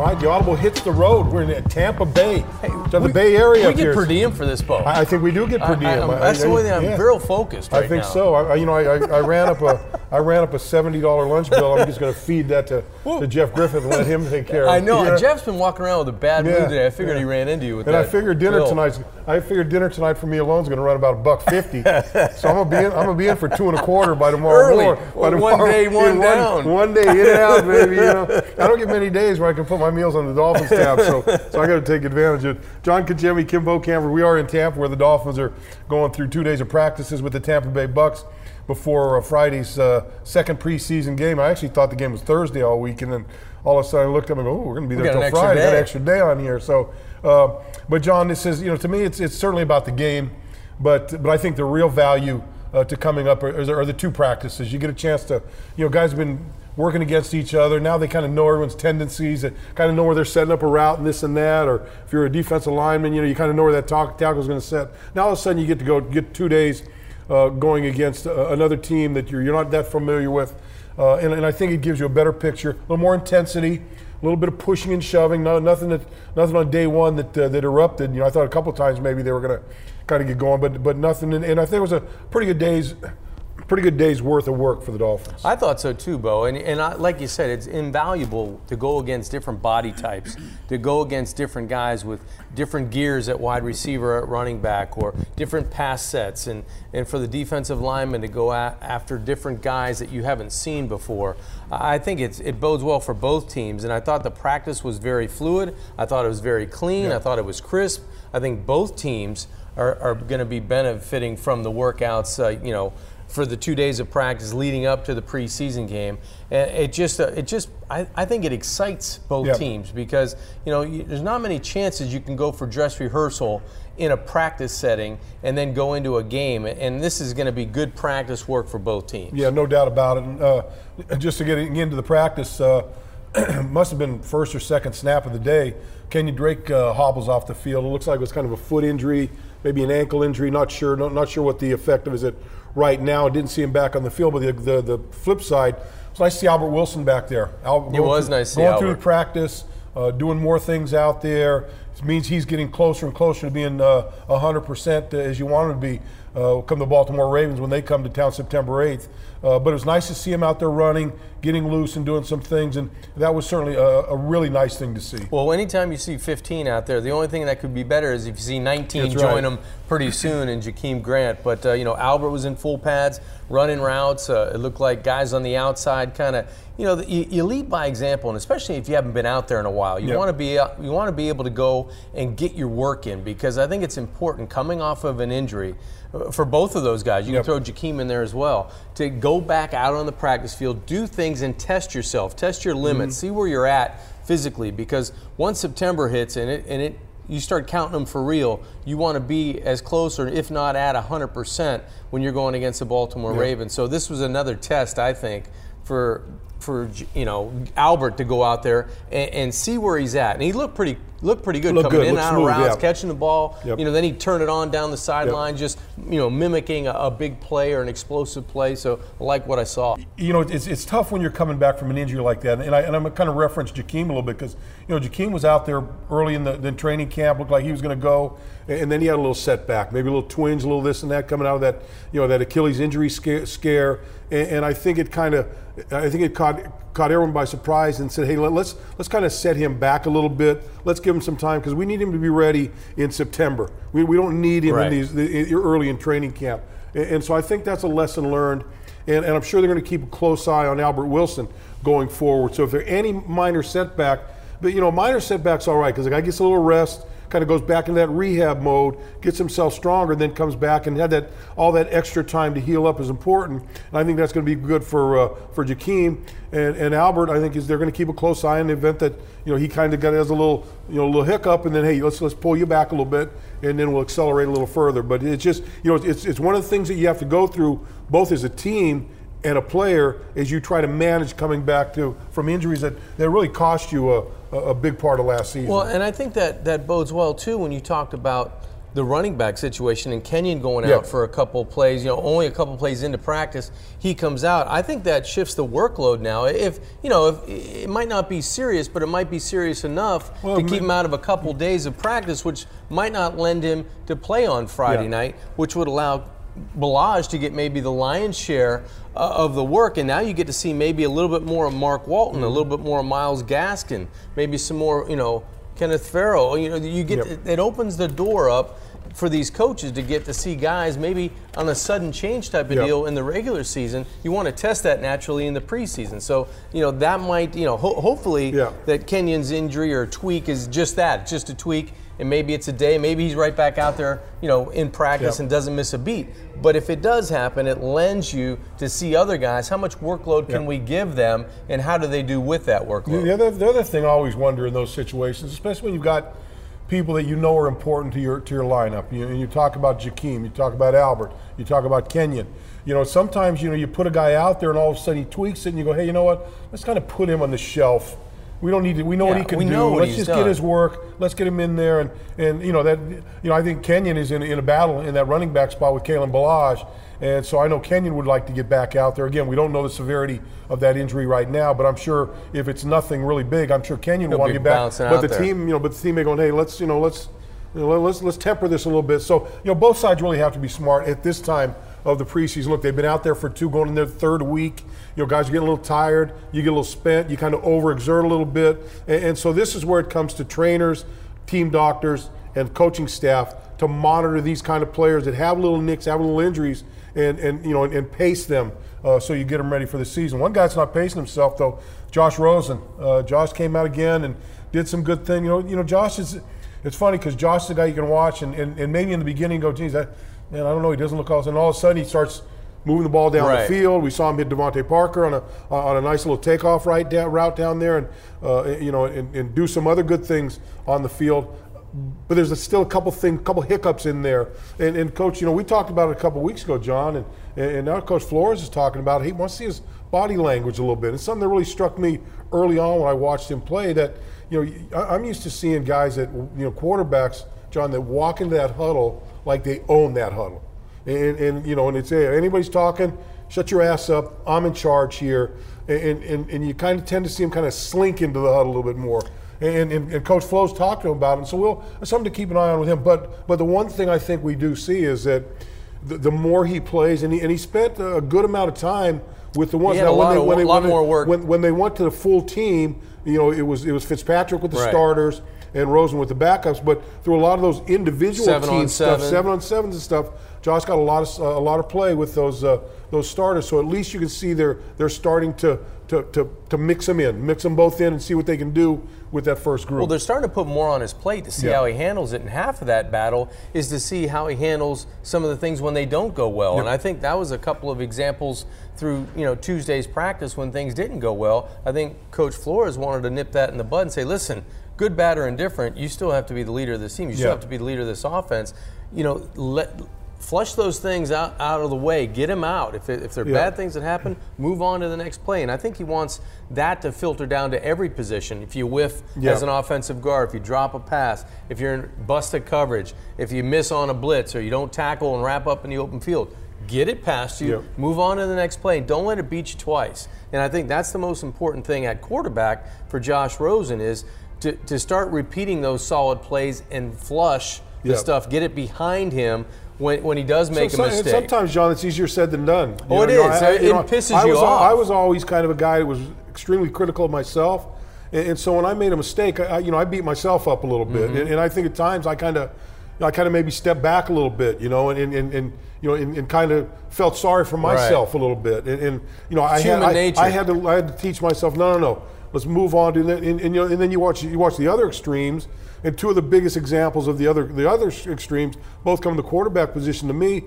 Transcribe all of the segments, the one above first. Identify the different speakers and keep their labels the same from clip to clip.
Speaker 1: All right, the Audible hits the road. We're in Tampa Bay,
Speaker 2: Hey,
Speaker 1: to the Bay Area.
Speaker 2: We get
Speaker 1: here.
Speaker 2: per diem for this boat.
Speaker 1: I, I think we do get per diem.
Speaker 2: I- I'm- that's
Speaker 1: I-
Speaker 2: the way that I'm
Speaker 1: yeah.
Speaker 2: real focused right
Speaker 1: I think
Speaker 2: now.
Speaker 1: so. I, I- you know, I, I, I ran up a I ran up a seventy dollar lunch bill. I'm just going to feed that to, to Jeff Griffith and let him take care of it.
Speaker 2: I know.
Speaker 1: Yeah.
Speaker 2: Jeff's been walking around with a bad
Speaker 1: Yeah,
Speaker 2: mood today. I figured he ran into you with
Speaker 1: And
Speaker 2: that.
Speaker 1: I figured dinner
Speaker 2: bill.
Speaker 1: tonight. I figured dinner tonight for me alone is going to run about a buck fifty. so I'm gonna be in, I'm gonna be in for two and a quarter by tomorrow morning. By
Speaker 2: One day, one down.
Speaker 1: One day in and out, baby. You know, I don't get many days where I can put my meals on the Dolphins tab, so so I got to take advantage of it. John Congemi, Kim Bokamper. We are in Tampa, where the Dolphins are going through two days of practices with the Tampa Bay Bucs before uh, Friday's uh, second preseason game. I actually thought the game was Thursday all week, and then all of a sudden I looked up and go, "Oh, we're going to be there till Friday." Got an extra day on here. So, uh, but John, this is you know to me it's it's certainly about the game, but but I think the real value uh, to coming up are, are the two practices. You get a chance to you know guys have been working against each other. Now they kind of know everyone's tendencies, and kind of know where they're setting up a route and this and that. Or if you're a defensive lineman, you know you kind of know where that tackle is going to set. Now all of a sudden you get to go get two days uh, going against uh, another team that you're you're not that familiar with, uh, and, and I think it gives you a better picture, a little more intensity a little bit of pushing and shoving. No, nothing that nothing on day one that uh, that erupted. You know, I thought a couple times maybe they were going to kind of get going, but but nothing. And, and I think it was a pretty good days, pretty good days worth of work for the Dolphins.
Speaker 2: I thought so too, Bo. And, and I, like you said, it's invaluable to go against different body types, to go against different guys with different gears at wide receiver, at running back, or different pass sets, and, and for the defensive lineman to go a- after different guys that you haven't seen before. I think it's, it bodes well for both teams. And I thought the practice was very fluid. I thought it was very clean. I thought it was crisp. I think both teams are, are going to be benefiting from the workouts, uh, you know, for the two days of practice leading up to the preseason game. And it just, uh, it just, I, I think it excites both
Speaker 1: Yeah.
Speaker 2: teams because you know you, there's not many chances you can go for dress rehearsal in a practice setting and then go into a game. And this is going to be good practice work for both teams.
Speaker 1: Yeah, no doubt about it. And, uh, just to get into the practice, uh, must have been first or second snap of the day. Kenyon Drake uh, hobbles off the field. It looks like it was kind of a foot injury, maybe an ankle injury. Not sure. Not, not sure what the effect of it is right now. I Didn't see him back on the field. But the the, the flip side, it's nice to see Albert Wilson back there. Albert,
Speaker 2: It was nice to see
Speaker 1: going through
Speaker 2: Albert.
Speaker 1: the practice, uh, doing more things out there. It means he's getting closer and closer to being uh, 100% as you want him to be uh, come the Baltimore Ravens when they come to town September 8th. Uh, but it was nice to see him out there running, getting loose, and doing some things, and that was certainly a, a really nice thing to see.
Speaker 2: Well, anytime you see 15 out there, the only thing that could be better is if you see 19
Speaker 1: That's
Speaker 2: join
Speaker 1: right.
Speaker 2: them pretty soon in Jakeem Grant. But, uh, you know, Albert was in full pads, running routes. Uh, it looked like guys on the outside kind of, you know, you, you lead by example, and especially if you haven't been out there in a while. You
Speaker 1: Yep.
Speaker 2: want to be uh, you want to be able to go and get your work in because I think it's important coming off of an injury for both of those guys. You
Speaker 1: Yep.
Speaker 2: can throw Jakeem in there as well to go back out on the practice field, do things and test yourself, test your limits,
Speaker 1: Mm-hmm.
Speaker 2: see where you're at physically. Because once September hits and it and it you start counting them for real, you want to be as close or if not at 100% when you're going against the Baltimore Ravens. So this was another test, I think, for for you know Albert to go out there and, and see where he's at, and he looked pretty looked pretty good
Speaker 1: Looked
Speaker 2: coming
Speaker 1: good,
Speaker 2: in out of
Speaker 1: smooth,
Speaker 2: routes,
Speaker 1: yeah.
Speaker 2: catching the ball.
Speaker 1: Yep.
Speaker 2: You know, then he turned it on down the sideline, just you know mimicking a, a big play or an explosive play. So I like what I saw.
Speaker 1: you know, it's, it's tough when you're coming back from an injury like that. And, I, and I'm kind of reference Jakeem a little bit because, you know, Jakeem was out there early in the, the training camp, looked like he was going to go, and then he had a little setback, maybe a little twinge, a little this and that coming out of that, you know, that Achilles injury scare. scare. And, and I think it kind of, I think it caught caught everyone by surprise and said, hey, let, let's let's kind of set him back a little bit. Let's give him some time because we need him to be ready in September. We, we don't need him
Speaker 2: Right.
Speaker 1: in these the, early in training camp. And, and so I think that's a lesson learned. And, and I'm sure they're going to keep a close eye on Albert Wilson going forward. So if there are any minor setback, but you know, minor setbacks all right because the guy gets a little rest, kind of goes back into that rehab mode, gets himself stronger, then comes back and had that all that extra time to heal up is important. And I think that's going to be good for uh, for Jakeem and, and Albert. I think is they're going to keep a close eye in the event that you know he kind of got has a little you know little hiccup, and then hey, let's let's pull you back a little bit, and then we'll accelerate a little further. But it's just you know it's it's one of the things that you have to go through both as a team and a player as you try to manage coming back to from injuries that, that really cost you a, a, a big part of last season.
Speaker 2: Well, and I think that that bodes well too when you talked about the running back situation and Kenyon going
Speaker 1: Yeah.
Speaker 2: out for a couple plays, you know, only a couple plays into practice, he comes out. I think that shifts the workload now. If you know, if it might not be serious, but it might be serious enough
Speaker 1: Well,
Speaker 2: to keep him out of a couple days of practice, which might not lend him to play on Friday
Speaker 1: Yeah.
Speaker 2: night, which would allow Ballage to get maybe the lion's share uh, of the work, and now you get to see maybe a little bit more of Mark Walton, a little bit more of Myles Gaskin, maybe some more, you know, Kenneth Farrow. You know, you get
Speaker 1: Yep.
Speaker 2: it, it opens the door up for these coaches to get to see guys maybe on a sudden change type of
Speaker 1: Yep.
Speaker 2: deal in the regular season. You want to test that naturally in the preseason, so you know that might, you know, ho- hopefully
Speaker 1: Yeah.
Speaker 2: that Kenyon's injury or tweak is just that, just a tweak, and maybe it's a day, maybe he's right back out there, you know, in practice
Speaker 1: Yep.
Speaker 2: and doesn't miss a beat. But if it does happen, it lends you to see other guys. How much workload can
Speaker 1: Yep.
Speaker 2: we give them, and how do they do with that workload?
Speaker 1: The other, the other thing I always wonder in those situations, especially when you've got people that you know are important to your to your lineup. You, and you talk about Jakeem, you talk about Albert, you talk about Kenyon. You know, sometimes you know you put a guy out there and all of a sudden he tweaks it, and you go, hey, you know what? Let's kind of put him on the shelf. We don't need to. We know what he can
Speaker 2: we
Speaker 1: do.
Speaker 2: know what
Speaker 1: Let's just
Speaker 2: done.
Speaker 1: get his work. Let's get him in there, and and you know that you know I think Kenyon is in, in a battle in that running back spot with Kalen Ballage, and so I know Kenyon would like to get back out there again. We don't know the severity of that injury right now, but I'm sure if it's nothing really big, I'm sure Kenyon will want to
Speaker 2: be
Speaker 1: get back. But the
Speaker 2: there.
Speaker 1: team, you know, but the team may go, hey, let's you know let's you know, let's let's temper this a little bit. So you know both sides really have to be smart at this time of the preseason. Look, they've been out there for two, going in their third week. You know, guys are getting a little tired. You get a little spent. You kind of overexert a little bit, and, and so this is where it comes to trainers, team doctors, and coaching staff to monitor these kind of players that have little nicks, have little injuries, and and you know and, and pace them uh, so you get them ready for the season. One guy's not pacing himself though. Josh Rosen. Uh, Josh came out again and did some good thing. You know, you know, Josh is. It's funny because Josh is a guy you can watch, and, and, and maybe in the beginning go, geez, that, man, I don't know, he doesn't look all. And all of a sudden he starts moving the ball down
Speaker 2: Right.
Speaker 1: the field. We saw him hit DeVante Parker on a on a nice little takeoff right down, route down there, and uh, you know, and, and do some other good things on the field. But there's a, still a couple thing, couple hiccups in there. And, and coach, you know, we talked about it a couple weeks ago, John, and and now Coach Flores is talking about. It. He wants to see his body language a little bit. It's something that really struck me early on when I watched him play. That you know, I'm used to seeing guys that you know, quarterbacks, John, that walk into that huddle like they own that huddle. And, and you know, and it's anybody's talking, shut your ass up. I'm in charge here. And, and, and you kind of tend to see him kind of slink into the huddle a little bit more. And, and, and Coach Flo's talked to him about it. So we'll something to keep an eye on with him. But but the one thing I think we do see is that the, the more he plays, and he, and he spent a good amount of time with the ones Now,
Speaker 2: of-
Speaker 1: they, when they-
Speaker 2: more work.
Speaker 1: When, when they went to the full team, you know, it was it was Fitzpatrick with the
Speaker 2: Right.
Speaker 1: starters and Rosen with the backups. But through a lot of those individual
Speaker 2: Seven
Speaker 1: team stuff,
Speaker 2: seven.
Speaker 1: seven on sevens and stuff, Josh got a lot of a lot of play with those uh, those starters. So at least you can see they're they're starting to to, to, to mix them in, mix them both in, and see what they can do with that first group.
Speaker 2: Well, they're starting to put more on his plate to see
Speaker 1: Yeah.
Speaker 2: how he handles it, and half of that battle is to see how he handles some of the things when they don't go well. And I think that was a couple of examples through you know Tuesday's practice when things didn't go well. I think Coach Flores wanted to nip that in the bud and say, listen, good, bad, or indifferent, you still have to be the leader of this team. You still
Speaker 1: Yeah.
Speaker 2: have to be the leader of this offense. You know, let. Flush those things out, out of the way. Get them out. If, it, if they're
Speaker 1: Yeah.
Speaker 2: bad things that happen, move on to the next play. And I think he wants that to filter down to every position. If you whiff
Speaker 1: Yeah.
Speaker 2: as an offensive guard, if you drop a pass, if you're in busted coverage, if you miss on a blitz or you don't tackle and wrap up in the open field, get it past you,
Speaker 1: Yeah.
Speaker 2: move on to the next play. Don't let it beat you twice. And I think that's the most important thing at quarterback for Josh Rosen is to, to start repeating those solid plays and flush the
Speaker 1: Yeah.
Speaker 2: stuff, get it behind him when, when he does make
Speaker 1: So-
Speaker 2: a mistake.
Speaker 1: Sometimes, John, it's easier said than done. You
Speaker 2: Oh, it
Speaker 1: know,
Speaker 2: is.
Speaker 1: I-
Speaker 2: It
Speaker 1: know,
Speaker 2: pisses
Speaker 1: I
Speaker 2: you
Speaker 1: was,
Speaker 2: off.
Speaker 1: I was always kind of a guy that was extremely critical of myself, and, and so when I made a mistake, I, you know, I beat myself up a little bit,
Speaker 2: Mm-hmm.
Speaker 1: and, and I think at times I kind of, I kind of maybe stepped back a little bit, you know, and, and, and, you know, and, and kind of felt sorry for myself a little bit, and, and you know, I had, I. I had to, I had to teach myself, no, no, no, let's move on to that, and, and, you know, and then you watch, you watch the other extremes, and two of the biggest examples of the other, the other extremes, both come to the quarterback position to me,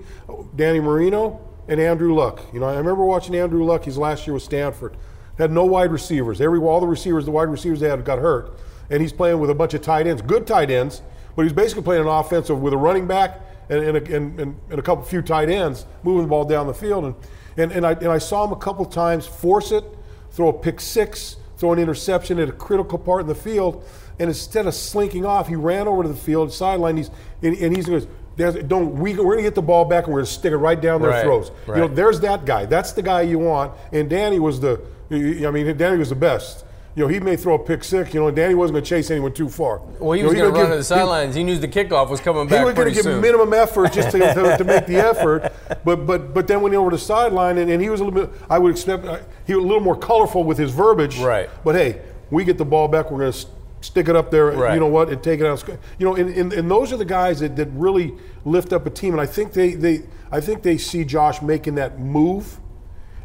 Speaker 1: Danny Marino and Andrew Luck. You know, I remember watching Andrew Luck his last year with Stanford. Had no wide receivers. Every all the receivers, the wide receivers they had got hurt, and he's playing with a bunch of tight ends, good tight ends, but he's basically playing an offensive with a running back and, and, a, and, and, and a couple few tight ends moving the ball down the field. And, and, and, I, and I saw him a couple times force it, throw a pick six, throw an interception at a critical part in the field, and instead of slinking off, he ran over to the field sideline. He's and, and he's going. Don't we? We're going to get the ball back and we're going to stick it right down their
Speaker 2: Right,
Speaker 1: throats.
Speaker 2: right.
Speaker 1: You know, there's that guy. That's the guy you want. And Danny was the. I mean, Danny was the best. You know, he may throw a pick six. You know, Danny wasn't going to chase anyone too far.
Speaker 2: Well, he
Speaker 1: You
Speaker 2: was going to run to the sidelines. He knew the kickoff was coming back.
Speaker 1: he was going to give
Speaker 2: soon.
Speaker 1: minimum effort just to, to, to make the effort, but but but then when he went over the sideline and, and he was a little bit, I would expect uh, he was a little more colorful with his verbiage.
Speaker 2: Right.
Speaker 1: But hey, we get the ball back. We're going to stick it up there.
Speaker 2: Right.
Speaker 1: You know what? And take it out. You know, and, and, and those are the guys that, that really lift up a team. And I think they they I think they see Josh making that move.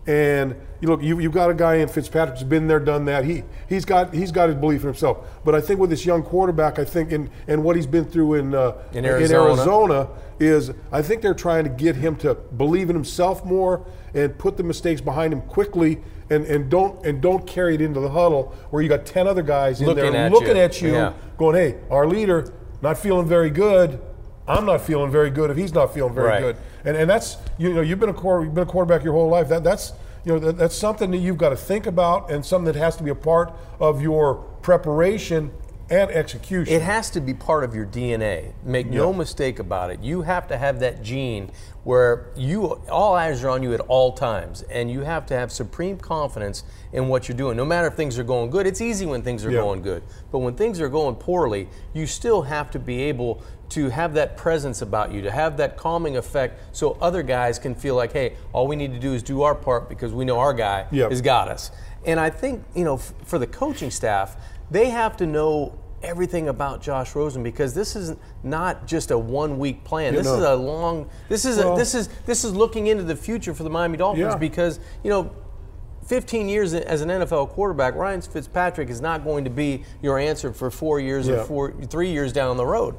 Speaker 1: And you look, you, you've got a guy in Fitzpatrick who's been there, done that. He he's got he's got his belief in himself. But I think with this young quarterback, I think in and what he's been through in uh,
Speaker 2: In Arizona.
Speaker 1: Arizona is I think they're trying to get him to believe in himself more and put the mistakes behind him quickly and, and don't and don't carry it into the huddle where you got ten other guys in
Speaker 2: Looking
Speaker 1: there
Speaker 2: at
Speaker 1: looking
Speaker 2: you.
Speaker 1: at you,
Speaker 2: Yeah.
Speaker 1: going, "Hey, our leader not feeling very good. I'm not feeling very good if he's not feeling very
Speaker 2: Right.
Speaker 1: good." And and that's you know you've been a quarter, you've been a quarterback your whole life. That that's you know that, that's something that you've got to think about and something that has to be a part of your preparation and execution.
Speaker 2: It has to be part of your DNA. Make no mistake about it. You have to have that gene where you all eyes are on you at all times, and you have to have supreme confidence in what you're doing. No matter if things are going good, it's easy when things are going good. But when things are going poorly, you still have to be able to have that presence about you, to have that calming effect, so other guys can feel like, hey, all we need to do is do our part because we know our guy
Speaker 1: Yep.
Speaker 2: has got us. And I think you know, f- for the coaching staff, they have to know everything about Josh Rosen because this is not just a one week plan.
Speaker 1: Yeah,
Speaker 2: this
Speaker 1: no.
Speaker 2: is a long. This is
Speaker 1: Well-
Speaker 2: a, this is this is looking into the future for the Miami Dolphins
Speaker 1: Yeah.
Speaker 2: because you know. 15 years as an NFL quarterback, Ryan Fitzpatrick is not going to be your answer for four years
Speaker 1: Yeah.
Speaker 2: or four, three years down the road.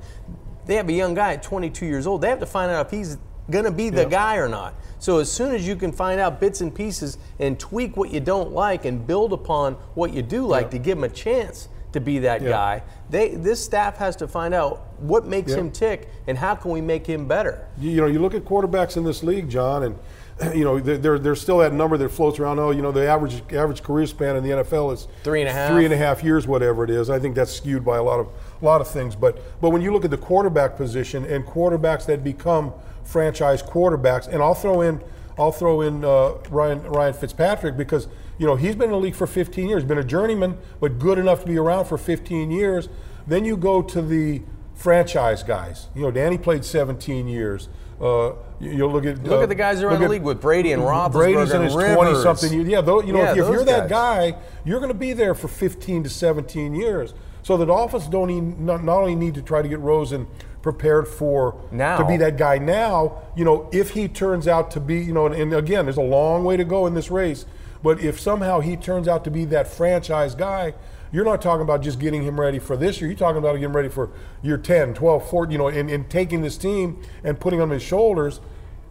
Speaker 2: They have a young guy at 22 years old. They have to find out if he's going to be the
Speaker 1: Yeah.
Speaker 2: guy or not. So as soon as you can find out bits and pieces and tweak what you don't like and build upon what you do like
Speaker 1: Yeah.
Speaker 2: to give him a chance to be that
Speaker 1: Yeah.
Speaker 2: guy, they this staff has to find out what makes him tick and how can we make him better.
Speaker 1: you, you know, you look at quarterbacks in this league, John, and you know, there- there's still that number that floats around. Oh, you know, the average average career span in the NFL is
Speaker 2: Three and a half.
Speaker 1: three and a half years, whatever it is. I think that's skewed by a lot of a lot of things. But but when you look at the quarterback position and quarterbacks that become franchise quarterbacks, and I'll throw in I'll throw in uh, Ryan Ryan Fitzpatrick because you know he's been in the league for 15 years, been a journeyman, but good enough to be around for 15 years. Then you go to the franchise guys. You know, Danny played 17 years. Uh, you, look at
Speaker 2: Look
Speaker 1: uh,
Speaker 2: at the guys around
Speaker 1: look
Speaker 2: the league with Brady and Roethlisberger
Speaker 1: Brady's in
Speaker 2: and
Speaker 1: his 20 something. Yeah, though, you know,
Speaker 2: Yeah,
Speaker 1: if, if you're that guy, you're going to be there for 15 to 17 years. So the Dolphins don't even, not, not only need to try to get Rosen prepared for
Speaker 2: Now.
Speaker 1: to be that guy now. You know, if he turns out to be, you know, and, and again, there's a long way to go in this race. But if somehow he turns out to be that franchise guy, you're not talking about just getting him ready for this year. You're talking about getting ready for year 10, 12, 14, you know, and, and taking this team and putting on his shoulders.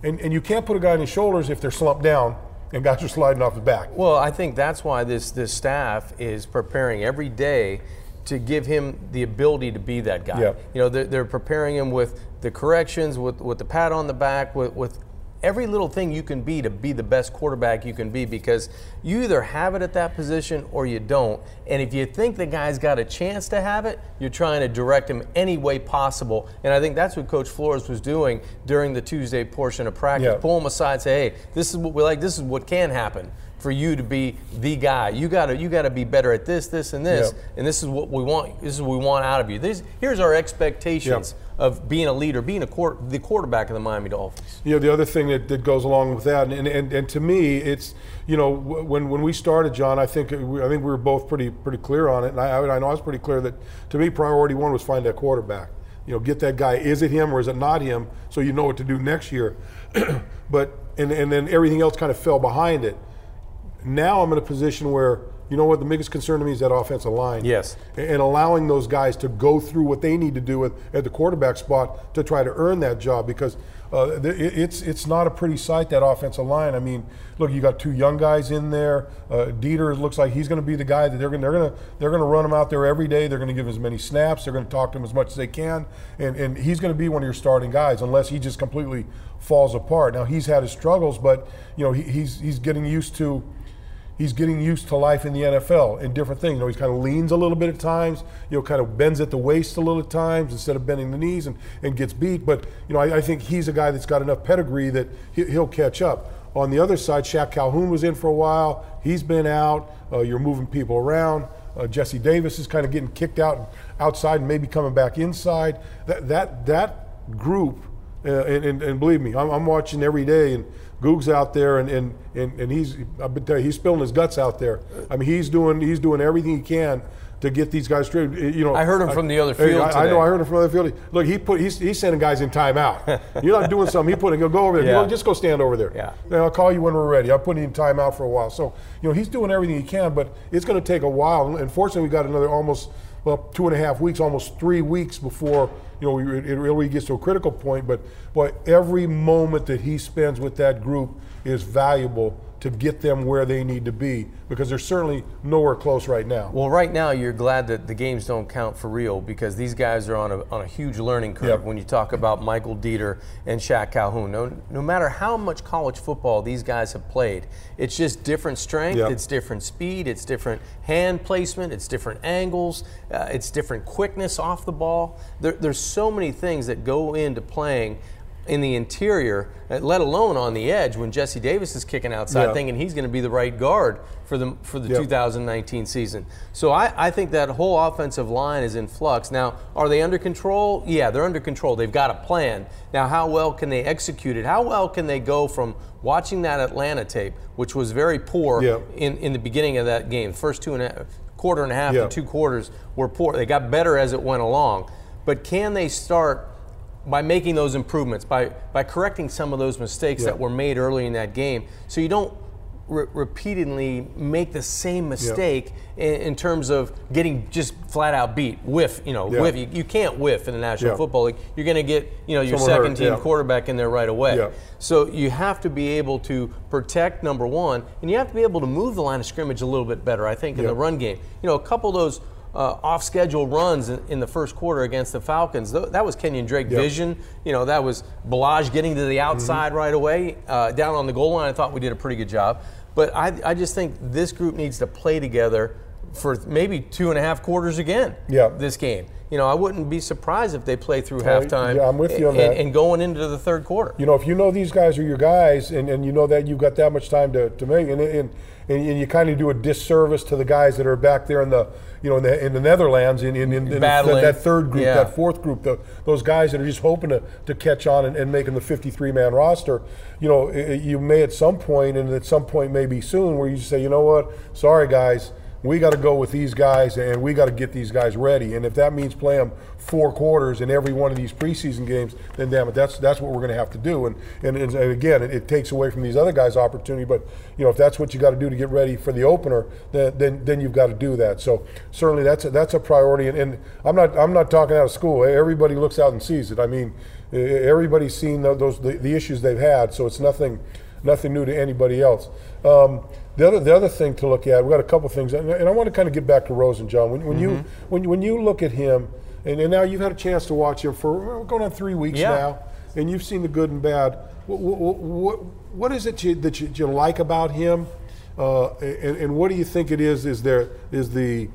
Speaker 1: And, and you can't put a guy on his shoulders if they're slumped down and guys are sliding off the back.
Speaker 2: Well, I think that's why this this staff is preparing every day to give him the ability to be that guy.
Speaker 1: Yeah.
Speaker 2: You know, they're, they're preparing him with the corrections, with with the pat on the back, with with every little thing you can be to be the best quarterback you can be because you either have it at that position or you don't. And if you think the guy's got a chance to have it, you're trying to direct him any way possible. And I think that's what Coach Flores was doing during the Tuesday portion of practice.
Speaker 1: Yeah.
Speaker 2: Pull him aside say, hey, this is what we like, this is what can happen for you to be the guy. You gotta you gotta be better at this, this, and this,
Speaker 1: Yeah.
Speaker 2: and this is what we want. This is what we want out of you. This, here's our expectations of being a leader, being a quar- the quarterback of the Miami Dolphins.
Speaker 1: You know, the other thing that, that goes along with that, and, and, and to me, it's you know when when we started, John, I think we, I think we were both pretty pretty clear on it, and I, I know I was pretty clear that to me, priority one was find that quarterback. You know, get that guy. Is it him or is it not him? So you know what to do next year. but and and then everything else kind of fell behind it. Now I'm in a position where you know what the biggest concern to me is that offensive line.
Speaker 2: Yes.
Speaker 1: And allowing those guys to go through what they need to do at, at the quarterback spot to try to earn that job because uh, it's it's not a pretty sight that offensive line. I mean, look, you got two young guys in there. Uh, Deiter looks like he's going to be the guy that they're going they're going to they're going to run him out there every day. They're going to give him as many snaps. They're going to talk to him as much as they can, and and he's going to be one of your starting guys unless he just completely falls apart. Now he's had his struggles, but you know he, he's he's getting used to he's getting used to life in the NFL and different things. You know, he kind of leans a little bit at times, you know, kind of bends at the waist a little at times instead of bending the knees and, and gets beat. But, you know, I, I think he's a guy that's got enough pedigree that he, he'll catch up. On the other side, Shaq Calhoun was in for a while. He's been out. Uh, you're moving people around. Uh, Jesse Davis is kind of getting kicked out outside and maybe coming back inside. That that that group, uh, and, and, and, believe me, I'm, I'm, watching every day, and Goog's out there, and, and, and, and he's I've been telling you, he's spilling his guts out there. I mean, he's doing he's doing everything he can to get these guys straight. You know,
Speaker 2: I heard him from the other field.
Speaker 1: I, I, know. I heard him from the other field. Look, he put he's, he's sending guys in timeout. You're not doing something. He put him. Go over there. Yeah. Know, just go stand over there.
Speaker 2: Yeah.
Speaker 1: Then I'll call you when we're ready. I'll put him in timeout for a while. So you know, he's doing everything he can, but it's going to take a while. Unfortunately, we got another almost well two and a half weeks, almost three weeks before you know it really gets to a critical point. But boy, every moment that he spends with that group is valuable to get them where they need to be because they're certainly nowhere close right now.
Speaker 2: Well, right now you're glad that the games don't count for real because these guys are on a, on a huge learning curve yep. when you talk about Michael Deiter and Shaq Calhoun. No, no matter how much college football these guys have played, it's just different strength, yep. it's different speed, it's different hand placement, it's different angles, uh, it's different quickness off the ball. There, there's so many things that go into playing in the interior, uh, let alone on the edge when Jesse Davis is kicking outside, yeah. thinking he's going to be the right guard for the for the 2019 season. So I, I think that whole offensive line is in flux. Now, are they under control? Yeah, they're under control. They've got a plan. Now, how well can they execute it? How well can they go from watching that Atlanta tape, which was very poor in, in the beginning of that game, first two and a quarter and a half to two quarters were poor. They got better as it went along. But can they start by making those improvements, by, by correcting some of those mistakes that were made early in that game. So you don't re- repeatedly make the same mistake in, in, terms of getting just flat out beat, whiff, you know, whiff. You, you, can't whiff in the National Football League. You're going to get, you know, your Someone second hurt. team quarterback in there right away. So you have to be able to protect number one, and you have to be able to move the line of scrimmage a little bit better, I think, in the run game. You know, a couple of those – uh, off-schedule runs in, in, the first quarter against the Falcons. That was Kenyon Drake yep. vision. You know, that was Ballage getting to the outside mm-hmm. right away. Uh, down on the goal line, I thought we did a pretty good job. But I, I just think this group needs to play together for maybe two and a half quarters again.
Speaker 1: Yeah.
Speaker 2: This game. You know, I wouldn't be surprised if they play through halftime.
Speaker 1: Yeah, I'm with you on
Speaker 2: and,
Speaker 1: that.
Speaker 2: And going into the third quarter.
Speaker 1: You know, if you know these guys are your guys, and, and you know that you've got that much time to, to make, and, and and, and you kind of do a disservice to the guys that are back there in the you know in the, in the Netherlands in in, in, in that, that, third group, yeah. that fourth group, the, those guys that are just hoping to, to catch on and, and making the 53 man roster. You know, you may at some point, and at some point maybe soon, where you say, you know what, sorry guys we got to go with these guys and we got to get these guys ready. And if that means play them four quarters in every one of these preseason games, then damn it, that's that's what we're going to have to do. And and, and again, it, it, takes away from these other guys' opportunity. But you know, if that's what you got to do to get ready for the opener, then then, then you've got to do that. So certainly that's a, that's a priority. And, and I'm not I'm not talking out of school. Everybody looks out and sees it. I mean, everybody's seen those the, the issues they've had. So it's nothing nothing new to anybody else. Um, the other, the other thing to look at, we've got a couple things, and, I want to kind of get back to Rosen, John. When, when mm-hmm. you when, when you look at him, and, and, now you've had a chance to watch him for going on three weeks yeah. now, and you've seen the good and bad. What, what, what is it you, that you, you, like about him, uh, and, and what do you think it is? Is there is the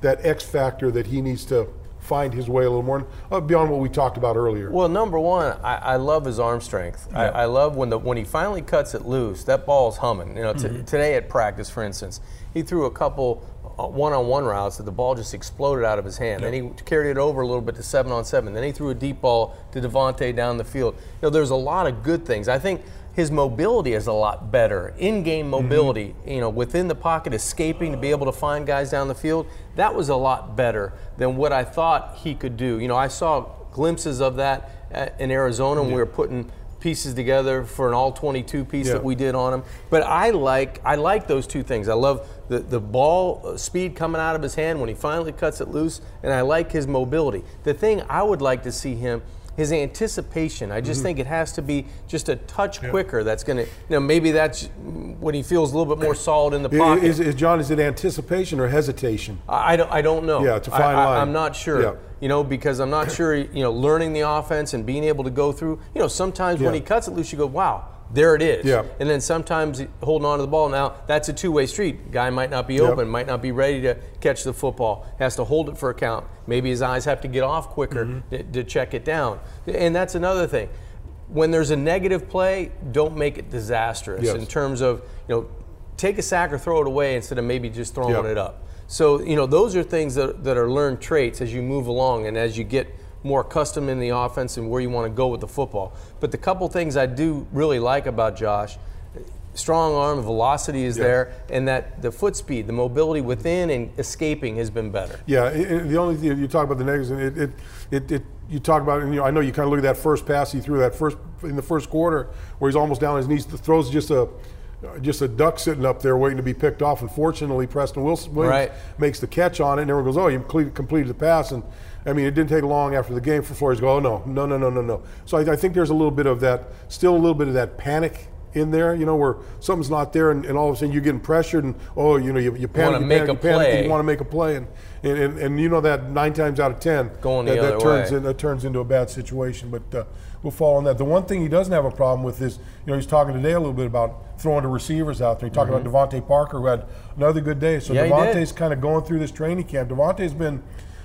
Speaker 1: that X factor that he needs to find his way a little more uh, beyond what we talked about earlier?
Speaker 2: Well, number one, I, I love his arm strength. Yeah. I, I, love when the when he finally cuts it loose. That ball's humming. You know, t- mm-hmm. today at practice, for instance, he threw a couple one-on-one routes that the ball just exploded out of his hand. Yep. Then he carried it over a little bit to seven-on-seven. Then he threw a deep ball to DeVante down the field. You know, there's a lot of good things. I think his mobility is a lot better. In-game mm-hmm. mobility, mm-hmm. you know, within the pocket, escaping to be able to find guys down the field, that was a lot better than what I thought he could do. You know, I saw glimpses of that uh, in Arizona when we were putting pieces together for an all 22 piece yeah. that we did on him. But I like I like those two things. I love the the ball uh, speed coming out of his hand when he finally cuts it loose, and I like his mobility. The thing I would like to see him his anticipation. I just mm-hmm. think it has to be just a touch yeah. quicker. That's going to, you know, maybe that's when he feels a little bit more solid in the pocket.
Speaker 1: Is, is John, is it anticipation or hesitation?
Speaker 2: I, I don't, I don't know.
Speaker 1: Yeah, it's a fine
Speaker 2: I,
Speaker 1: line.
Speaker 2: I'm not sure. Yeah. You know, because I'm not sure, you know, learning the offense and being able to go through, you know, sometimes yeah. when he cuts it loose, you go, wow, there it is.
Speaker 1: Yeah.
Speaker 2: And then sometimes holding on to the ball. Now that's a two-way street. Guy might not be
Speaker 1: Yep.
Speaker 2: open, might not be ready to catch the football. Has to hold it for a count. Maybe his eyes have to get off quicker
Speaker 1: Mm-hmm.
Speaker 2: to, to check it down. And that's another thing. When there's a negative play, don't make it disastrous
Speaker 1: Yes.
Speaker 2: in terms of you know take a sack or throw it away instead of maybe just throwing
Speaker 1: Yep.
Speaker 2: it up. So you know those are things that, that are learned traits as you move along and as you get more accustomed in the offense and where you want to go with the football. But the couple things I do really like about Josh, strong arm, velocity is
Speaker 1: Yeah.
Speaker 2: there, and that the foot speed, the mobility within and escaping has been better.
Speaker 1: Yeah, it, it- the only thing you talk about the negatives, and it, it, it, it you talk about, and you know, I know you kind of look at that first pass he threw that first in the first quarter where he's almost down on his knees, throws just a just a duck sitting up there waiting to be picked off. Unfortunately, Preston Wilson Williams
Speaker 2: Right.
Speaker 1: makes the catch on it, and everyone goes, "Oh, you completed, completed the pass." And I mean, it didn't take long after the game for Flores to go, "Oh no, no, no, no, no, no." So I, I think there's a little bit of that, still a little bit of that panic in there, you know, where something's not there, and, and all of a sudden you're getting pressured, and oh, you know, you, you panic, you
Speaker 2: make
Speaker 1: panic,
Speaker 2: a
Speaker 1: you panic, you want to make a play, and, and, and, and you know that nine times out of ten,
Speaker 2: Going
Speaker 1: that, that turns in, that turns into a bad situation. But uh, we'll fall on that. The one thing he doesn't have a problem with is, you know, he's talking today a little bit about throwing to receivers out there. He talked about DeVante Parker, who had another good day. So
Speaker 2: Mm-hmm. Yeah.
Speaker 1: DeVante's kind of going through this training camp. DeVante's been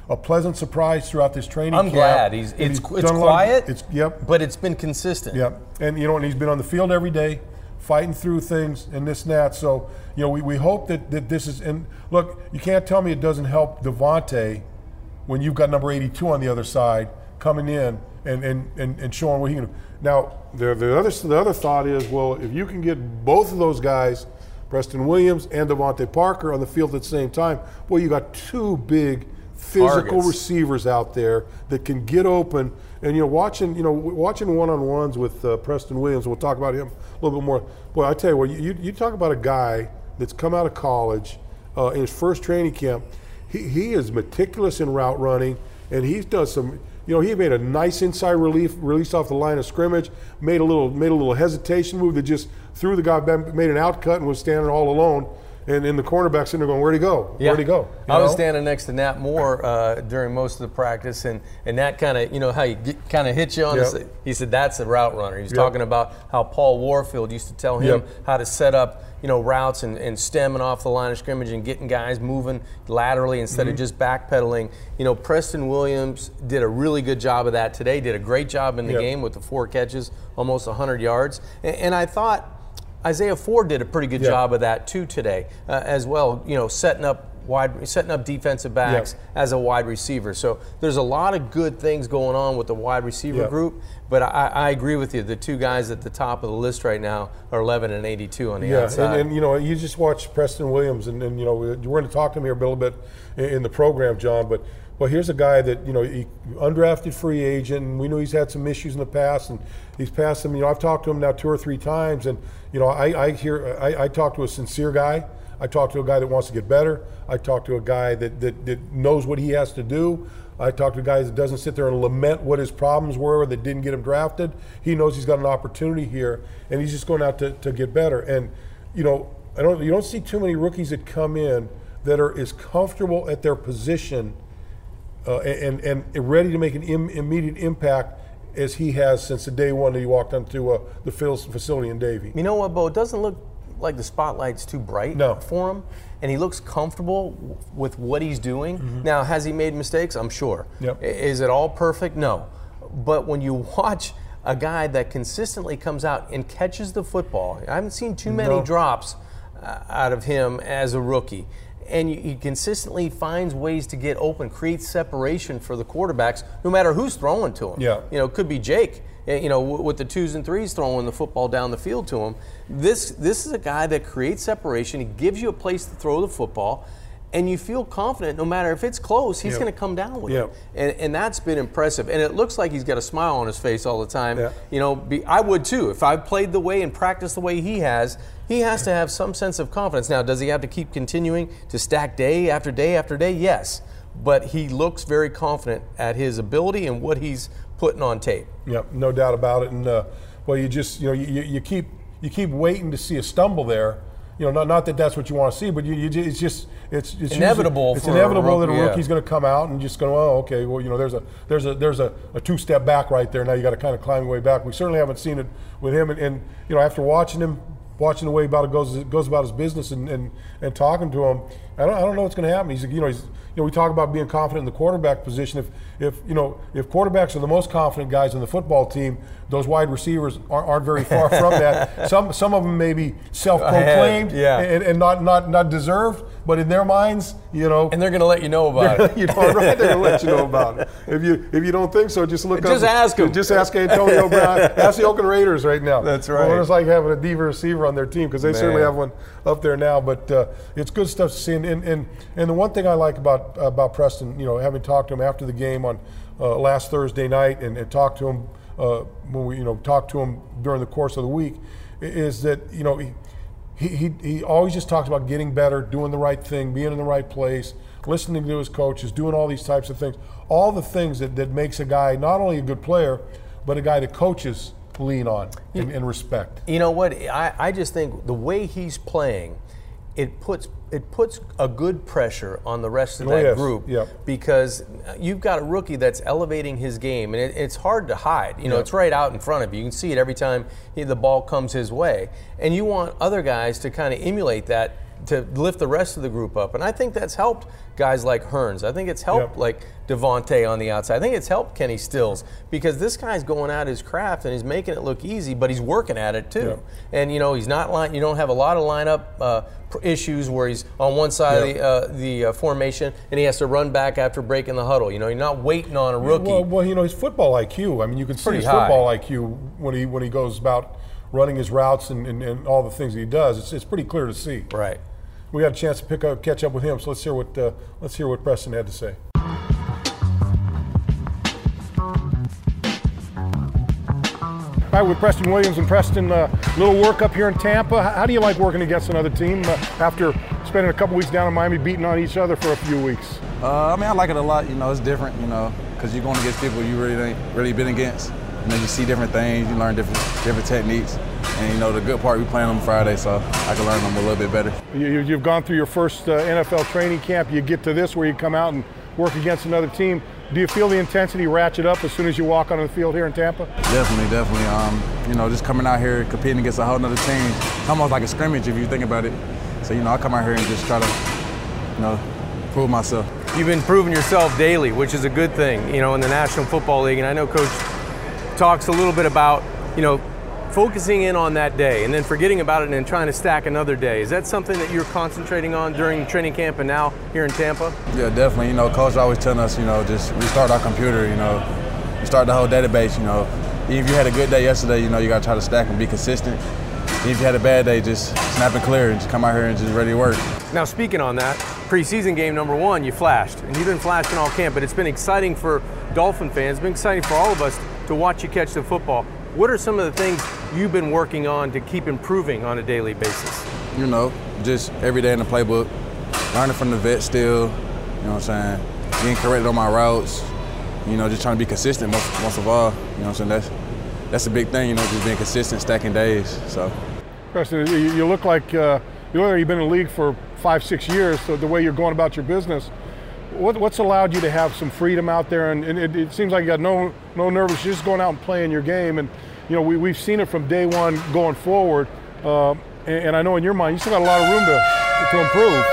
Speaker 1: a pleasant surprise throughout this training
Speaker 2: I'm
Speaker 1: camp.
Speaker 2: glad he's
Speaker 1: And
Speaker 2: it's
Speaker 1: he's
Speaker 2: it's
Speaker 1: done a lot of-
Speaker 2: quiet.
Speaker 1: it's yep.
Speaker 2: but it's been consistent.
Speaker 1: Yep. And you know, and he's been on the field every day, fighting through things and this and that. So, you know, we, we hope that, that this is and look, you can't tell me it doesn't help DeVante when you've got number 82 on the other side coming in and, and, and, and showing what he can do. Now, the, the other the other thought is, well, if you can get both of those guys, Preston Williams and DeVante Parker, on the field at the same time, well, you got two big physical
Speaker 2: Targets.
Speaker 1: receivers out there that can get open. And you know, watching you know watching one-on-ones with uh, Preston Williams, we'll talk about him a little bit more. Boy, I tell you what, you, you talk about a guy that's come out of college uh, in his first training camp. He, he is meticulous in route running, and he's done some. You know, he made a nice inside relief release off the line of scrimmage. Made a little made a little hesitation move that just threw the guy made an outcut and was standing all alone. And, and the cornerback sitting there going, "Where'd he go?
Speaker 2: Yeah.
Speaker 1: Where'd he go?" You
Speaker 2: I was
Speaker 1: know?
Speaker 2: standing next to Nat Moore uh, during most of the practice, and, and Nat kind of, you know, how you kind of hit you on
Speaker 1: Yep.
Speaker 2: the. He said that's a route runner. He was
Speaker 1: Yep.
Speaker 2: talking about how Paul Warfield used to tell him
Speaker 1: Yep.
Speaker 2: how to set up, you know, routes and, and stemming off the line of scrimmage and getting guys moving laterally instead
Speaker 1: Mm-hmm.
Speaker 2: of just backpedaling. You know, Preston Williams did a really good job of that today. Did a great job in the game with the four catches, almost 100 yards. And, and I thought Isaiah Ford did a pretty good
Speaker 1: Yeah.
Speaker 2: job of that too today, uh, as well. You know, setting up wide, setting up defensive backs
Speaker 1: Yeah.
Speaker 2: as a wide receiver. So there's a lot of good things going on with the wide receiver
Speaker 1: Yeah.
Speaker 2: group. But I, I agree with you. The two guys at the top of the list right now are 11 and 82 on the
Speaker 1: Yeah,
Speaker 2: outside.
Speaker 1: and, and you know, you just watch Preston Williams, and, and you know, we're going to talk to him here a little bit in, in the program, John. But well, here's a guy that you know, he, undrafted free agent, and we know he's had some issues in the past, and he's passed them. You know, I've talked to him now two or three times, and you know, I, I hear, I, I talk to a sincere guy. I talk to a guy that wants to get better. I talk to a guy that, that, that knows what he has to do. I talk to guys that doesn't sit there and lament what his problems were or that didn't get him drafted. He knows he's got an opportunity here, and he's just going out to, to get better. And you know, I don't you don't see too many rookies that come in that are as comfortable at their position uh, and, and ready to make an Im- immediate impact as he has since the day one that he walked onto uh, the facility in Davie.
Speaker 2: You know what, Bo? It doesn't look like the spotlight's too bright
Speaker 1: No.
Speaker 2: for him, and he looks comfortable w- with what he's doing.
Speaker 1: Mm-hmm.
Speaker 2: Now, has he made mistakes? I'm sure.
Speaker 1: Yep.
Speaker 2: I- Is it all perfect? No. But when you watch a guy that consistently comes out and catches the football, I haven't seen too many
Speaker 1: No.
Speaker 2: drops uh, out of him as a rookie. And he consistently finds ways to get open, creates separation for the quarterbacks, no matter who's throwing to him.
Speaker 1: Yeah.
Speaker 2: You know, it could be Jake, eh, you know, with the twos and threes throwing the football down the field to him. This this is a guy that creates separation. He gives you a place to throw the football, and you feel confident no matter if it's close, he's
Speaker 1: Yeah.
Speaker 2: going to come down with
Speaker 1: Yeah.
Speaker 2: it. And, and that's been impressive. And it looks like he's got a smile on his face all the time.
Speaker 1: Yeah.
Speaker 2: You know, be, I would too. If I played the way and practiced the way he has, he has to have some sense of confidence. Now, does he have to keep continuing to stack day after day after day? Yes. But he looks very confident at his ability and what he's putting on tape.
Speaker 1: Yeah, no doubt about it. And uh, well, you just you know you, you keep you keep waiting to see a stumble there, you know, not, not that that's what you want to see, but you, you it's just it's, it's usually-
Speaker 2: Inevitable
Speaker 1: it's
Speaker 2: for a
Speaker 1: inevitable that a
Speaker 2: rookie, yeah.
Speaker 1: rookie's going to come out and just go, oh, okay, well, you know, there's a there's a there's a, a two step back right there. Now you got to kind of climb your way back. We certainly haven't seen it with him, and, and you know, after watching him, watching the way about it goes goes about his business and and, and talking to him, I don't I don't know what's going to happen. He's you know he's you know we talk about being confident in the quarterback position. If if you know if quarterbacks are the most confident guys in the football team, those wide receivers aren't, aren't very far from that. Some some of them may be self-proclaimed
Speaker 2: yeah.
Speaker 1: and, and not not not deserved, but in their minds, you know,
Speaker 2: And they're going to let you know about it.
Speaker 1: you know, right? They're gonna let you know about it. If you if you don't think so, just look
Speaker 2: Just
Speaker 1: up.
Speaker 2: ask 'em.
Speaker 1: Just ask Antonio Brown. ask the Oakland Raiders right now.
Speaker 2: That's right.
Speaker 1: What it's like having a diva receiver on their team because they certainly have one up there now. But uh, it's good stuff to see. And, and and and the one thing I like about about Preston, you know, having talked to him after the game on uh, last Thursday night and, and talked to him uh, when we you know talked to him during the course of the week, is that you know. He, he, he, he always just talks about getting better, doing the right thing, being in the right place, listening to his coaches, doing all these types of things. All the things that, that makes a guy not only a good player, but a guy that coaches lean on and, and respect.
Speaker 2: You know what? I, I just think the way he's playing, it puts it puts a good pressure on the rest of
Speaker 1: Oh,
Speaker 2: that
Speaker 1: yes.
Speaker 2: group
Speaker 1: Yep.
Speaker 2: because you've got a rookie that's elevating his game, and it, it's hard to hide. You know,
Speaker 1: Yep.
Speaker 2: it's right out in front of you. You can see it every time he, the ball comes his way, and you want other guys to kind of emulate that to lift the rest of the group up. And I think that's helped guys like Hurns. I think it's helped
Speaker 1: Yep.
Speaker 2: like DeVante on the outside. I think it's helped Kenny Stills because this guy's going at his craft and he's making it look easy, but he's working at it too.
Speaker 1: Yep.
Speaker 2: And you know he's not line. You don't have a lot of lineup uh, issues where he's on one side
Speaker 1: Yep.
Speaker 2: of the, uh, the uh, formation and he has to run back after breaking the huddle. You know you're not waiting on a rookie.
Speaker 1: Well, well, you know his football IQ. I mean, you can see his
Speaker 2: high.
Speaker 1: football IQ when he when he goes about running his routes and, and, and all the things that he does. It's, it's pretty clear to see.
Speaker 2: right.
Speaker 1: We got a chance to pick up, catch up with him. So let's hear what uh, let's hear what Preston had to say. All right, with Preston Williams and Preston, uh, little work up here in Tampa. How, do you like working against another team uh, after spending a couple weeks down in Miami, beating on each other for a few weeks?
Speaker 3: Uh, I mean, I like it a lot. You know, it's different. You know, because you're going against people you really ain't really been against. Know, you see different things, you learn different different techniques, and you know the good part we playing on Friday, so I can learn them a little bit better.
Speaker 1: You, you- you've gone through your first uh, NFL training camp. You get to this where you come out and work against another team. Do you feel the intensity ratchet up as soon as you walk onto the field here in Tampa?
Speaker 3: Definitely, definitely. Um, you know, just coming out here competing against a whole nother team, almost like a scrimmage if you think about it. So you know, I come out here and just try to, you know, prove myself.
Speaker 2: You've been proving yourself daily, which is a good thing, you know, in the National Football League. And I know Coach talks a little bit about, you know, focusing in on that day and then forgetting about it and then trying to stack another day. Is that something that you're concentrating on during training camp and now here in Tampa?
Speaker 3: Yeah, definitely. You know, coach always telling us, you know, just restart our computer. You know, restart the whole database. You know, if you had a good day yesterday, you know, you got to try to stack and be consistent. If you had a bad day, just snap and clear and just come out here and just ready to work.
Speaker 2: Now, speaking on that, preseason game number one, you flashed, and you've been flashing all camp, but it's been exciting for Dolphin fans, it's been exciting for all of us to watch you catch the football. What are some of the things you've been working on to keep improving on a daily basis?
Speaker 3: You know, just every day in the playbook, learning from the vet still. You know what I'm saying? Being corrected on my routes. You know, just trying to be consistent most, most of all. You know what I'm saying? That's that's a big thing. You know, just being consistent, stacking days. So.
Speaker 1: Preston, you, you look like uh, you look like you've been in the league for five, six years. So the way you're going about your business, what, what's allowed you to have some freedom out there? And, and it, it seems like you got no no. You're just going out and playing your game. And you know we, we've seen it from day one going forward. Uh, and, and I know in your mind you still got a lot of room to to improve.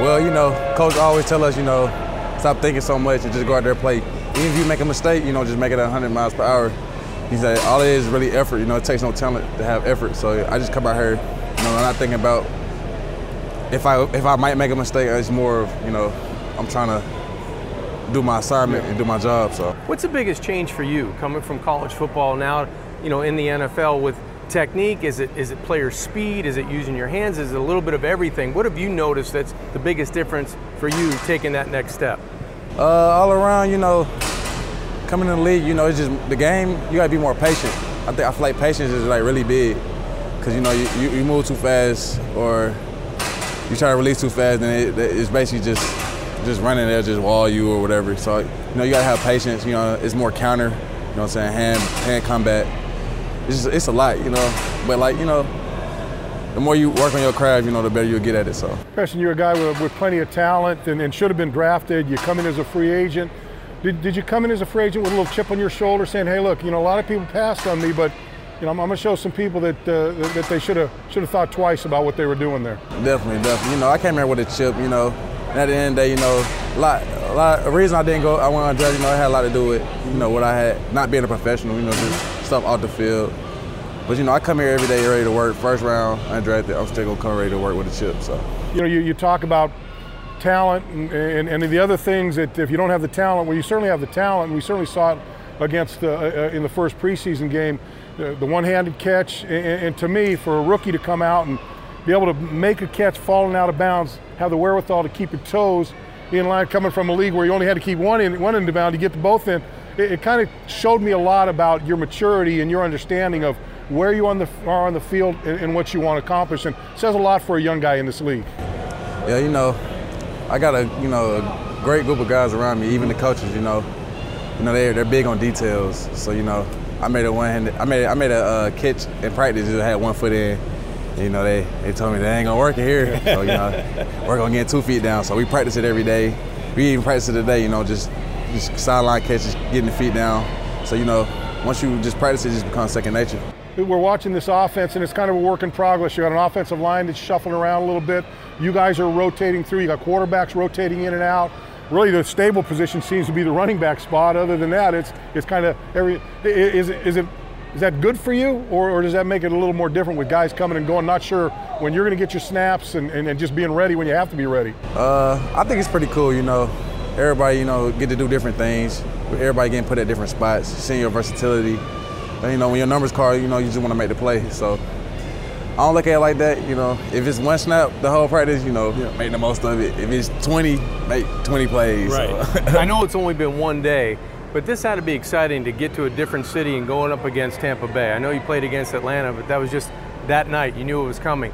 Speaker 3: Well, you know, coach always tell us, you know, stop thinking so much and just go out there and play. Even if you make a mistake, you know, just make it 100 miles per hour. He said all it is is really effort. You know, it takes no talent to have effort. So I just come out here, you know, not thinking about if I if I might make a mistake. It's more of, you know, I'm trying to do my assignment and do my job. So.
Speaker 2: What's the biggest change for you coming from college football now, you know, in the NFL with technique? Is it is it player speed? Is it using your hands? Is it a little bit of everything? What have you noticed that's the biggest difference for you taking that next step?
Speaker 3: Uh, all around, you know, coming in the league, you know, it's just the game. You gotta be more patient. I think I feel like patience is like really big, cause you know you, you, you move too fast or you try to release too fast, and it, it's basically just just running. They'll just wall you or whatever. So you know you gotta have patience. You know, it's more counter. You know what I'm saying? Hand hand combat. It's just, it's a lot, you know. But like you know, the more you work on your craft, you know, the better you'll get at it. So.
Speaker 4: Preston, you're a guy with, with plenty of talent and, and, should have been drafted. You come in as a free agent. Did, did you come in as a free agent with a little chip on your shoulder, saying, "Hey, look, you know, a lot of people passed on me, but you know, I'm, I'm going to show some people that uh, that they should have should have thought twice about what they were doing there."
Speaker 3: Definitely, definitely. You know, I came here with a chip. You know, and at the end of the day, you know, a lot, a lot. The reason I didn't go, I went on undrafted. You know, it had a lot to do with you know what I had, not being a professional. You know, just stuff off the field. But you know, I come here every day ready to work. First round, undrafted, I'm still gonna come ready to work with a chip. So.
Speaker 4: You know, you, you talk about talent and, and, and, the other things that if you don't have the talent, well, you certainly have the talent. And we certainly saw it against uh, uh, in the first preseason game, the, the one-handed catch. And, and, to me, for a rookie to come out and be able to make a catch falling out of bounds, have the wherewithal to keep your toes in line, coming from a league where you only had to keep one in one into bound to get the both in. It, it kind of showed me a lot about your maturity and your understanding of where you on the, are on the field and, and what you want to accomplish, and says a lot for a young guy in this league.
Speaker 3: Yeah, you know, I got a you know a great group of guys around me, even the coaches. You know, you know they they're big on details. So you know, I made a one handed I made I made a uh, catch in practice. I had one foot in. You know, they, they told me they ain't gonna work it here. So, you know, we're gonna get two feet down. So we practice it every day. We even practice it today, you know, just just sideline catches, getting the feet down. So, you know, once you just practice it, it just becomes second nature
Speaker 4: we're watching this offense and it's kind of a work in progress. You got an offensive line that's shuffling around a little bit. You guys are rotating through. You got quarterbacks rotating in and out. Really, the stable position seems to be the running back spot. Other than that, it's it's kind of every. Is is it is that good for you, or, or does that make it a little more different with guys coming and going, not sure when you're going to get your snaps and, and, and, just being ready when you have to be ready?
Speaker 3: Uh, I think it's pretty cool. You know, everybody you know get to do different things. Everybody getting put at different spots, seeing your versatility and, you know, when your numbers call, you know, you just want to make the play. So I don't look at it like that. You know, if it's one snap the whole practice, you know, yeah. make the most of it. If it's 20, make 20 plays.
Speaker 2: Right. So. I know it's only been one day, but this had to be exciting to get to a different city and going up against Tampa Bay. I know you played against Atlanta, but that was just that night. You knew it was coming.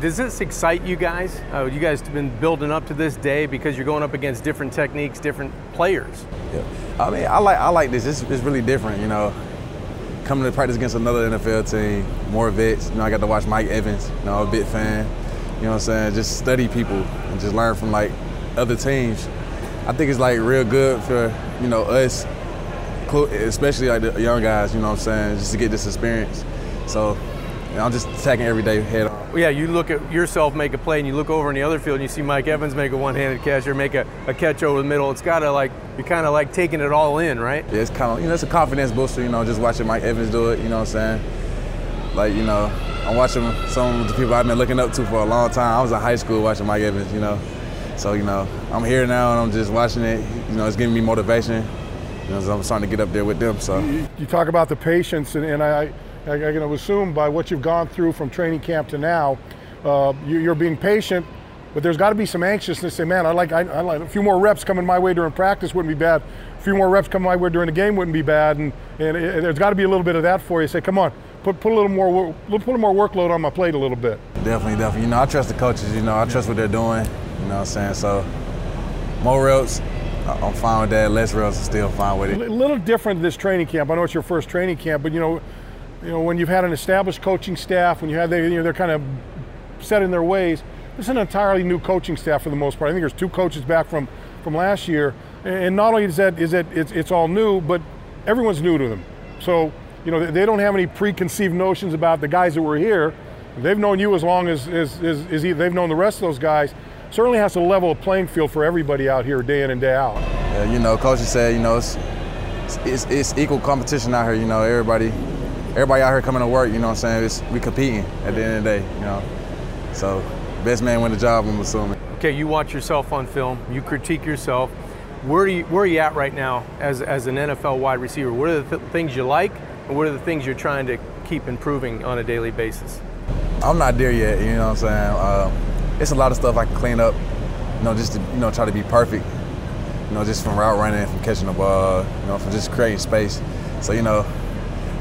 Speaker 2: Does this excite you guys? Uh, you guys have been building up to this day because you're going up against different techniques, different players.
Speaker 3: Yeah, I mean, I like I like this. It's, it's really different. You know, coming to practice against another NFL team, more vets. You know, I got to watch Mike Evans. You know, a big fan. You know what I'm saying? Just study people and just learn from like other teams. I think it's like real good for you know us, especially like the young guys. You know what I'm saying? Just to get this experience. So you know, I'm just attacking every day head on
Speaker 2: yeah, you look at yourself make a play and you look over in the other field and you see Mike Evans make a one-handed catch or make a, a catch over the middle. It's got to like you're kind of like taking it all in, right?
Speaker 3: Yeah, it's kind of you know it's a confidence booster. You know, just watching Mike Evans do it. You know what I'm saying? Like you know, I'm watching some of the people I've been looking up to for a long time. I was in high school watching Mike Evans. You know, so you know I'm here now and I'm just watching it. You know, it's giving me motivation. You know, so I'm starting to get up there with them. So
Speaker 4: you, you talk about the patience, and, and I I, I can assume by what you've gone through from training camp to now, uh, you, are being patient, but there's got to be some anxiousness. Say, man, I like, I, I, like a few more reps coming my way during practice wouldn't be bad. A few more reps coming my way during the game wouldn't be bad, and, and it, there's got to be a little bit of that for you. Say, come on, put put a little more put a little more workload on my plate a little bit.
Speaker 3: Definitely, definitely. You know, I trust the coaches. You know, I trust what they're doing. You know what I'm saying? So, more reps, I'm fine with that. Less reps, I'm still fine with it.
Speaker 4: A little different this training camp. I know it's your first training camp, but you know, you know, when you've had an established coaching staff, when you have, they, you know, they're kind of set in their ways. This is an entirely new coaching staff for the most part. I think there's two coaches back from, from last year, and not only is that is that it's, it's all new, but everyone's new to them. So you know they don't have any preconceived notions about the guys that were here. They've known you as long as, as, as, as they've known the rest of those guys. Certainly has to level a playing field for everybody out here day in and day out.
Speaker 3: Yeah, you know, coach said, you know, it's, it's, it's equal competition out here. You know, everybody everybody out here coming to work, you know what I'm saying? It's, we competing at the end of the day, you know. So best man win the job, I'm assuming.
Speaker 2: Okay, you watch yourself on film, you critique yourself. Where, do you, where are you at right now as, as an NFL wide receiver? What are the th- things you like, and what are the things you're trying to keep improving on a daily basis?
Speaker 3: I'm not there yet, you know what I'm saying? Uh, it's a lot of stuff I can clean up, you know, just to, you know, try to be perfect. You know, just from route running, from catching the ball, you know, from just creating space. So, you know,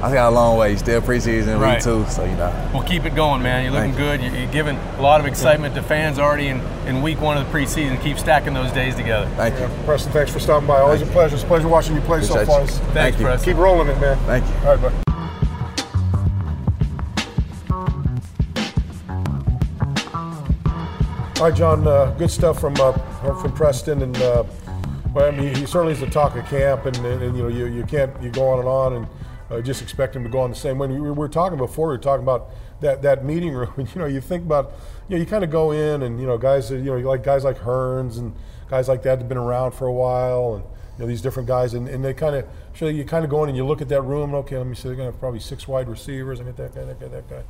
Speaker 3: I got a long way. Still preseason, right. week two, so you know.
Speaker 2: Well, keep it going, man. You're looking good. You. You're giving a lot of excitement to fans already in, in week one of the preseason. Keep stacking those days together.
Speaker 3: Thank you.
Speaker 4: Yeah, Preston, thanks for stopping by. Always Thank a pleasure. It's a pleasure watching you play Appreciate so far. You.
Speaker 2: Thanks, Thank Preston.
Speaker 4: Keep rolling it, man.
Speaker 3: Thank you.
Speaker 4: All right, bud.
Speaker 1: All right, John. Uh, good stuff from uh, from Preston, and uh, well, I mean, he certainly is the talk of camp, and, and, and you know, you, you can't you go on and on and uh, just expect him to go on the same way. We, we were talking before. We were talking about that that meeting room, and you know, you think about, you know, you kind of go in, and you know, guys, you know, like guys like Hurns and guys like that have been around for a while, and you know, these different guys, and, and they kind of, so you kind of go in and you look at that room. Okay, let me see. They're gonna have probably six wide receivers. I got that guy, that guy, that guy.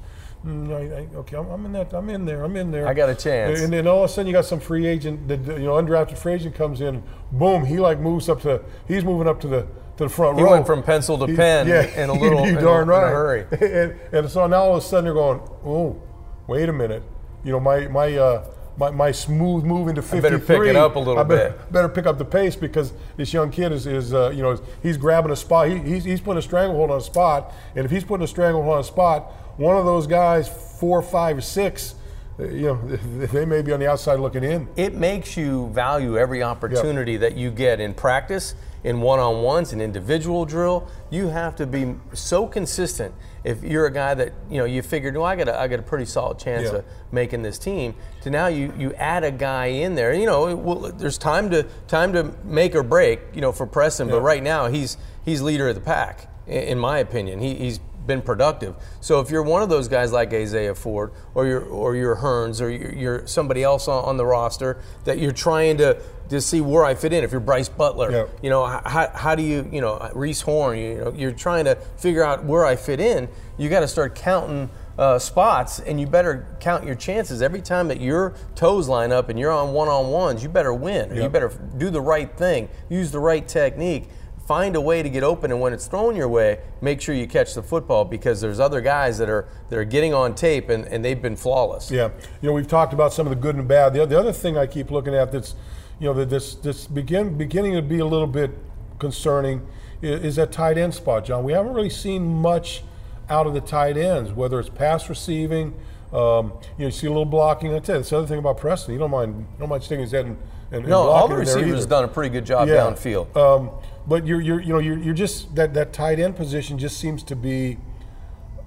Speaker 1: Mm, I, I, okay, I'm, I'm, in that. I'm in there. I'm in there.
Speaker 2: I got a chance.
Speaker 1: And then all of a sudden, you got some free agent, that, you know, undrafted free agent comes in. Boom, he like moves up to. He's moving up to the to the front
Speaker 2: he
Speaker 1: row.
Speaker 2: He went from pencil to
Speaker 1: He-
Speaker 2: pen
Speaker 1: yeah,
Speaker 2: in a little
Speaker 1: you darn
Speaker 2: a
Speaker 1: right.
Speaker 2: hurry.
Speaker 1: and, and so now all of a sudden they're going, oh, wait a minute. You know, my my uh, my, my smooth move into 53.
Speaker 2: better pick it up a little
Speaker 1: I better,
Speaker 2: bit.
Speaker 1: Better pick up the pace because this young kid is, is uh, you know, he's grabbing a spot. He, he's, he's putting a stranglehold on a spot. And if he's putting a stranglehold on a spot, one of those guys, four, five, or six, uh, you know, they may be on the outside looking in.
Speaker 2: it makes you value every opportunity that you get in practice, in one-on-ones, in individual drill. You have to be so consistent. If you're a guy that you know you figured, well, I got a, I got a pretty solid chance
Speaker 1: Yeah.
Speaker 2: of making this team. To now you you add a guy in there. You know, will, there's time to time to make or break. You know, for Preston. But right now he's he's leader of the pack, in my opinion. He, he's been productive. So if you're one of those guys like Isaiah Ford or you're or you're Hurns or you're, you're somebody else on, on the roster that you're trying to to see where I fit in. If you're Bryce Butler,
Speaker 1: Yeah.
Speaker 2: you know how, how do you you know Reese Horn, you know you're trying to figure out where I fit in. You got to start counting. Uh, spots and you better count your chances every time that your toes line up and you're on one-on-ones you better win or you better do the right thing use the right technique find a way to get open and when it's thrown your way make sure you catch the football because there's other guys that are that are getting on tape and, and they've been flawless
Speaker 1: Yeah, you know we've talked about some of the good and bad. The, the other thing I keep looking at that's, you know, that this this begin beginning to be a little bit concerning is, is that tight end spot, John. We haven't really seen much out of the tight ends, whether it's pass receiving. Um, you know, you see a little blocking. I tell you, that's the other thing about Preston. You don't mind, don't mind sticking his head and, and
Speaker 2: no all the
Speaker 1: blocking in there
Speaker 2: receivers done a pretty good job
Speaker 1: Yeah.
Speaker 2: downfield
Speaker 1: Um, but you're, you're, you know, you're, you're just that that tight end position just seems to be,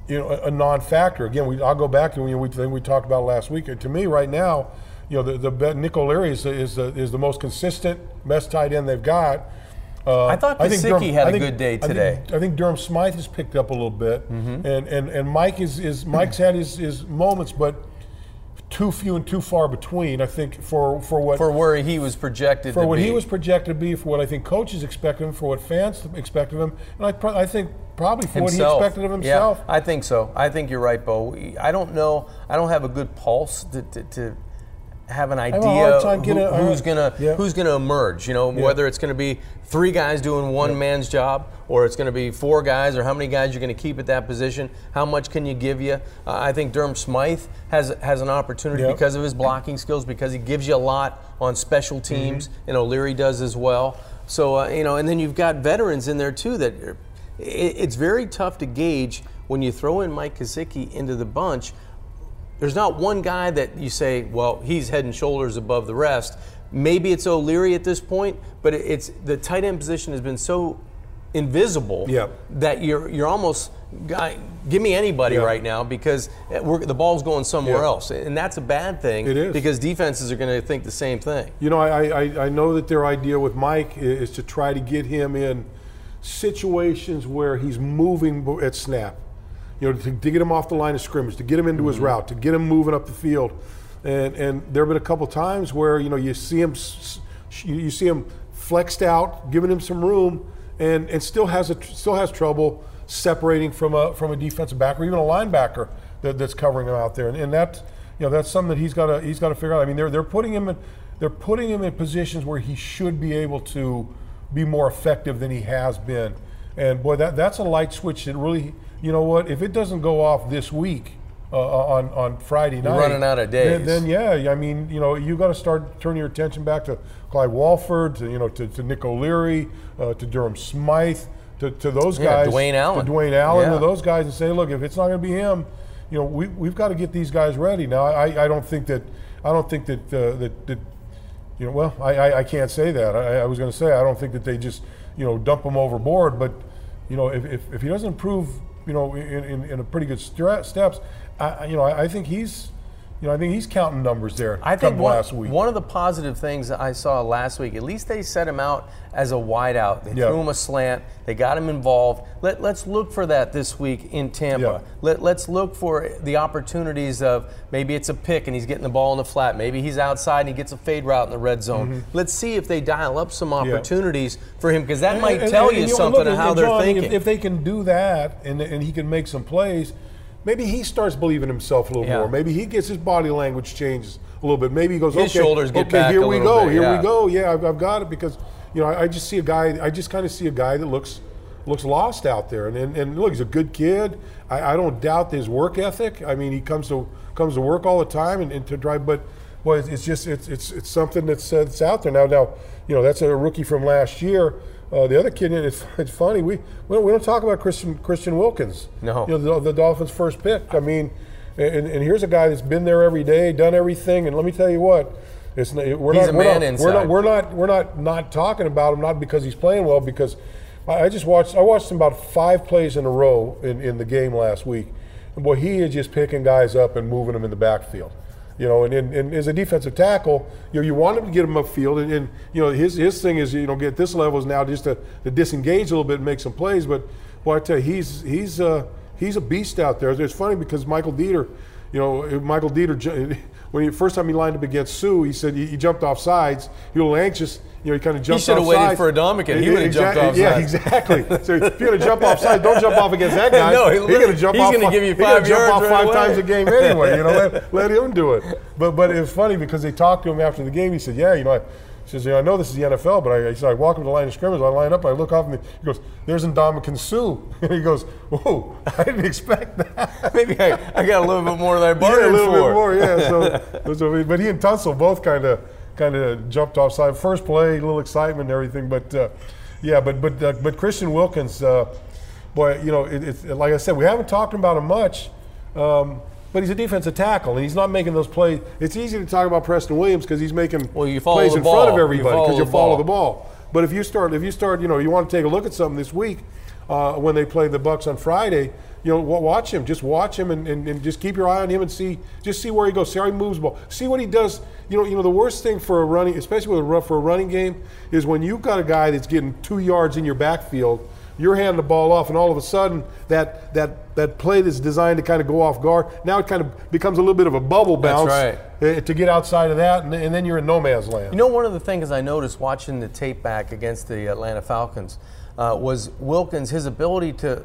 Speaker 1: you know, a, a non-factor. Again, we, I'll go back to you know, we thing we talked about last week. To me, right now, you know, the the bet- Nick O'Leary is, is the is the most consistent, best tight end they've got. Uh,
Speaker 2: I thought
Speaker 1: think
Speaker 2: Gesicki had a
Speaker 1: think-
Speaker 2: good day
Speaker 1: I think-
Speaker 2: today.
Speaker 1: I think, Durham Smythe has picked up a little bit,
Speaker 2: Mm-hmm.
Speaker 1: and, and and Mike is is Mike's had his, his moments, but too few and too far between. I think for for what
Speaker 2: for where he was projected
Speaker 1: for what
Speaker 2: be.
Speaker 1: he was projected to be, for what I think coaches expect of him, for what fans expect of him, and I, pro- I think probably for
Speaker 2: himself.
Speaker 1: what he expected of himself.
Speaker 2: Yeah, I think so. I think you're right, Bo. I don't know. I don't have a good pulse to, to, to have an idea who-
Speaker 1: getting
Speaker 2: who's
Speaker 1: uh,
Speaker 2: gonna
Speaker 1: yeah.
Speaker 2: who's gonna emerge. You know, whether it's gonna be three guys doing one man's job, or it's gonna be four guys, or how many guys you're gonna keep at that position. How much can you give you? Uh, I think Durham Smythe has has an opportunity
Speaker 1: Yep.
Speaker 2: because of his blocking skills, because he gives you a lot on special teams,
Speaker 1: Mm-hmm.
Speaker 2: and O'Leary does as well. So uh, you know, and then you've got veterans in there too that. It- it's very tough to gauge when you throw in Mike Gesicki into the bunch. There's not one guy that you say, well, he's head and shoulders above the rest. Maybe it's O'Leary at this point, but it's the tight end position has been so invisible
Speaker 1: Yeah.
Speaker 2: that you're you're almost guy, give me anybody
Speaker 1: Yeah.
Speaker 2: right now because we're, the ball's going somewhere
Speaker 1: Yeah.
Speaker 2: else, and that's a bad thing.
Speaker 1: It is.
Speaker 2: because defenses are going to think the same thing.
Speaker 1: You know, I, I, I know that their idea with Mike is to try to get him in situations where he's moving at snap. You know, to, to get him off the line of scrimmage, to get him into his mm-hmm. route, to get him moving up the field. And and there have been a couple times where you know you see him s- s- you you see him flexed out, giving him some room, and, and still has a still has trouble separating from a from a defensive back or even a linebacker that, that's covering him out there. And, and that you know that's something that he's got to he's got to figure out. I mean, they're they're putting him in they're putting him in positions where he should be able to be more effective than he has been. And boy, that that's a light switch that really you know what if it doesn't go off this week. Uh, on on Friday night,
Speaker 2: running out of
Speaker 1: then-
Speaker 2: days.
Speaker 1: Then, yeah, I mean, you know, you got to start turning your attention back to Clive Walford, to you know, to, to Nick O'Leary, uh, to Durham Smythe, to, to those
Speaker 2: Yeah,
Speaker 1: guys,
Speaker 2: Dwayne Allen.
Speaker 1: to Dwayne Allen,
Speaker 2: Yeah.
Speaker 1: to those guys, and say, look, if it's not going to be him, you know, we we've got to get these guys ready. Now, I, I don't think that I don't think that uh, that, that you know, well, I, I, I can't say that. I, I was going to say I don't think that they just you know dump him overboard, but you know, if, if, if he doesn't improve, you know, in, in, in a pretty good stre- steps, I, you know, I, I think he's you know, I think he's counting numbers there.
Speaker 2: I think one,
Speaker 1: last week.
Speaker 2: one of the positive things that I saw last week, at least they set him out as a wideout. They
Speaker 1: Yeah.
Speaker 2: threw him a slant. They got him involved. Let, let's look for that this week in Tampa.
Speaker 1: Yeah.
Speaker 2: Let, let's look for the opportunities of maybe it's a pick and he's getting the ball in the flat. Maybe he's outside and he gets a fade route in the red zone.
Speaker 1: Mm-hmm.
Speaker 2: Let's see if they dial up some opportunities for him because that might
Speaker 1: And-
Speaker 2: tell
Speaker 1: and-
Speaker 2: you
Speaker 1: and,
Speaker 2: something
Speaker 1: look,
Speaker 2: of how
Speaker 1: and
Speaker 2: they're thinking.
Speaker 1: If, if they can do that and, and he can make some plays, maybe he starts believing himself a little
Speaker 2: Yeah.
Speaker 1: more. Maybe he gets his body language changes a little bit. Maybe he goes,
Speaker 2: His
Speaker 1: okay,
Speaker 2: shoulders get
Speaker 1: okay,
Speaker 2: back
Speaker 1: here we go,
Speaker 2: bit,
Speaker 1: here
Speaker 2: yeah.
Speaker 1: we go. Yeah, I've, I've got it because you know I, I just see a guy. I just kind of see a guy that looks looks lost out there. And and, and look, he's a good kid. I, I don't doubt his work ethic. I mean, he comes to comes to work all the time and, and to drive, but. Well, it's, it's just it's, it's it's something that's uh, that's out there now. Now, you know that's a rookie from last year. Uh, the other kid, it's, it's funny. We we don't, we don't talk about Christian Christian Wilkins.
Speaker 2: No.
Speaker 1: you know the, the Dolphins' first pick. I mean, and, and here's a guy that's been there every day, done everything. And let me tell you what, it's we're
Speaker 2: He's
Speaker 1: not
Speaker 2: a
Speaker 1: we're
Speaker 2: man
Speaker 1: not,
Speaker 2: inside.
Speaker 1: We're not we're not we're not not talking about him not because he's playing well because I, I just watched I watched him about five plays in a row in, in the game last week. And boy, he is just picking guys up and moving them in the backfield. You know, and, and, and as a defensive tackle, you know, you want him to get him upfield, and, and you know, his his thing is, you know, get this level is now just to, to disengage a little bit and make some plays. But boy, I tell you, he's he's uh, he's a beast out there. It's funny because Michael Deiter, you know, Michael Deiter, when he first time he lined up against Suh, he said he, he jumped off sides. He was a little anxious. You know, he kind of jumped. Off.
Speaker 2: He should have waited for Ndamukong. He would have jumped
Speaker 1: Exactly-
Speaker 2: off
Speaker 1: Yeah, exactly. So if you're going to jump off sides, don't jump off against that guy.
Speaker 2: No, he
Speaker 1: he's going to jump
Speaker 2: he's
Speaker 1: off.
Speaker 2: He's
Speaker 1: gonna
Speaker 2: give you
Speaker 1: he gonna
Speaker 2: five
Speaker 1: jump off
Speaker 2: right
Speaker 1: five
Speaker 2: away.
Speaker 1: times a game anyway. You know, let, let him do it. But but it was funny because they talked to him after the game. He said, "Yeah, you know." I, he says, you know, I know this is the NFL, but I, he said, I walk up to the line of scrimmage, I line up, I look off, and he goes, there's Ndamukong Suh. And he goes, whoa, I didn't expect that.
Speaker 2: Maybe I, I got a little bit more than I
Speaker 1: Yeah,
Speaker 2: bargained
Speaker 1: a little
Speaker 2: for.
Speaker 1: bit more, yeah. So, so, but he and Tunsil both kind of kind of jumped offside. First play, a little excitement and everything, but uh, yeah, but but uh, but Christian Wilkins, uh, boy, you know, it, it's like I said, we haven't talked about him much. Um, but he's a defensive tackle, and he's not making those plays. It's easy to talk about Preston Williams because he's making
Speaker 2: Well, you
Speaker 1: plays in front of
Speaker 2: ball. You
Speaker 1: everybody
Speaker 2: follow
Speaker 1: because you
Speaker 2: the
Speaker 1: follow
Speaker 2: ball.
Speaker 1: the ball. But if you start, if you start, you know, you want to take a look at something this week uh, when they play the Bucs on Friday. You know, watch him. Just watch him and, and, and just keep your eye on him and see, just see where he goes. See how he moves the ball. See what he does. You know, you know the worst thing for a running, especially with a run- for a running game, is when you've got a guy that's getting two yards in your backfield. You're handing the ball off, and all of a sudden, that that that play that's designed to kind of go off guard now it kind of becomes a little bit of a bubble bounce
Speaker 2: right.
Speaker 1: uh, to get outside of that, and, and then you're in no man's land.
Speaker 2: You know, one of the things I noticed watching the tape back against the Atlanta Falcons uh, was Wilkins, his ability to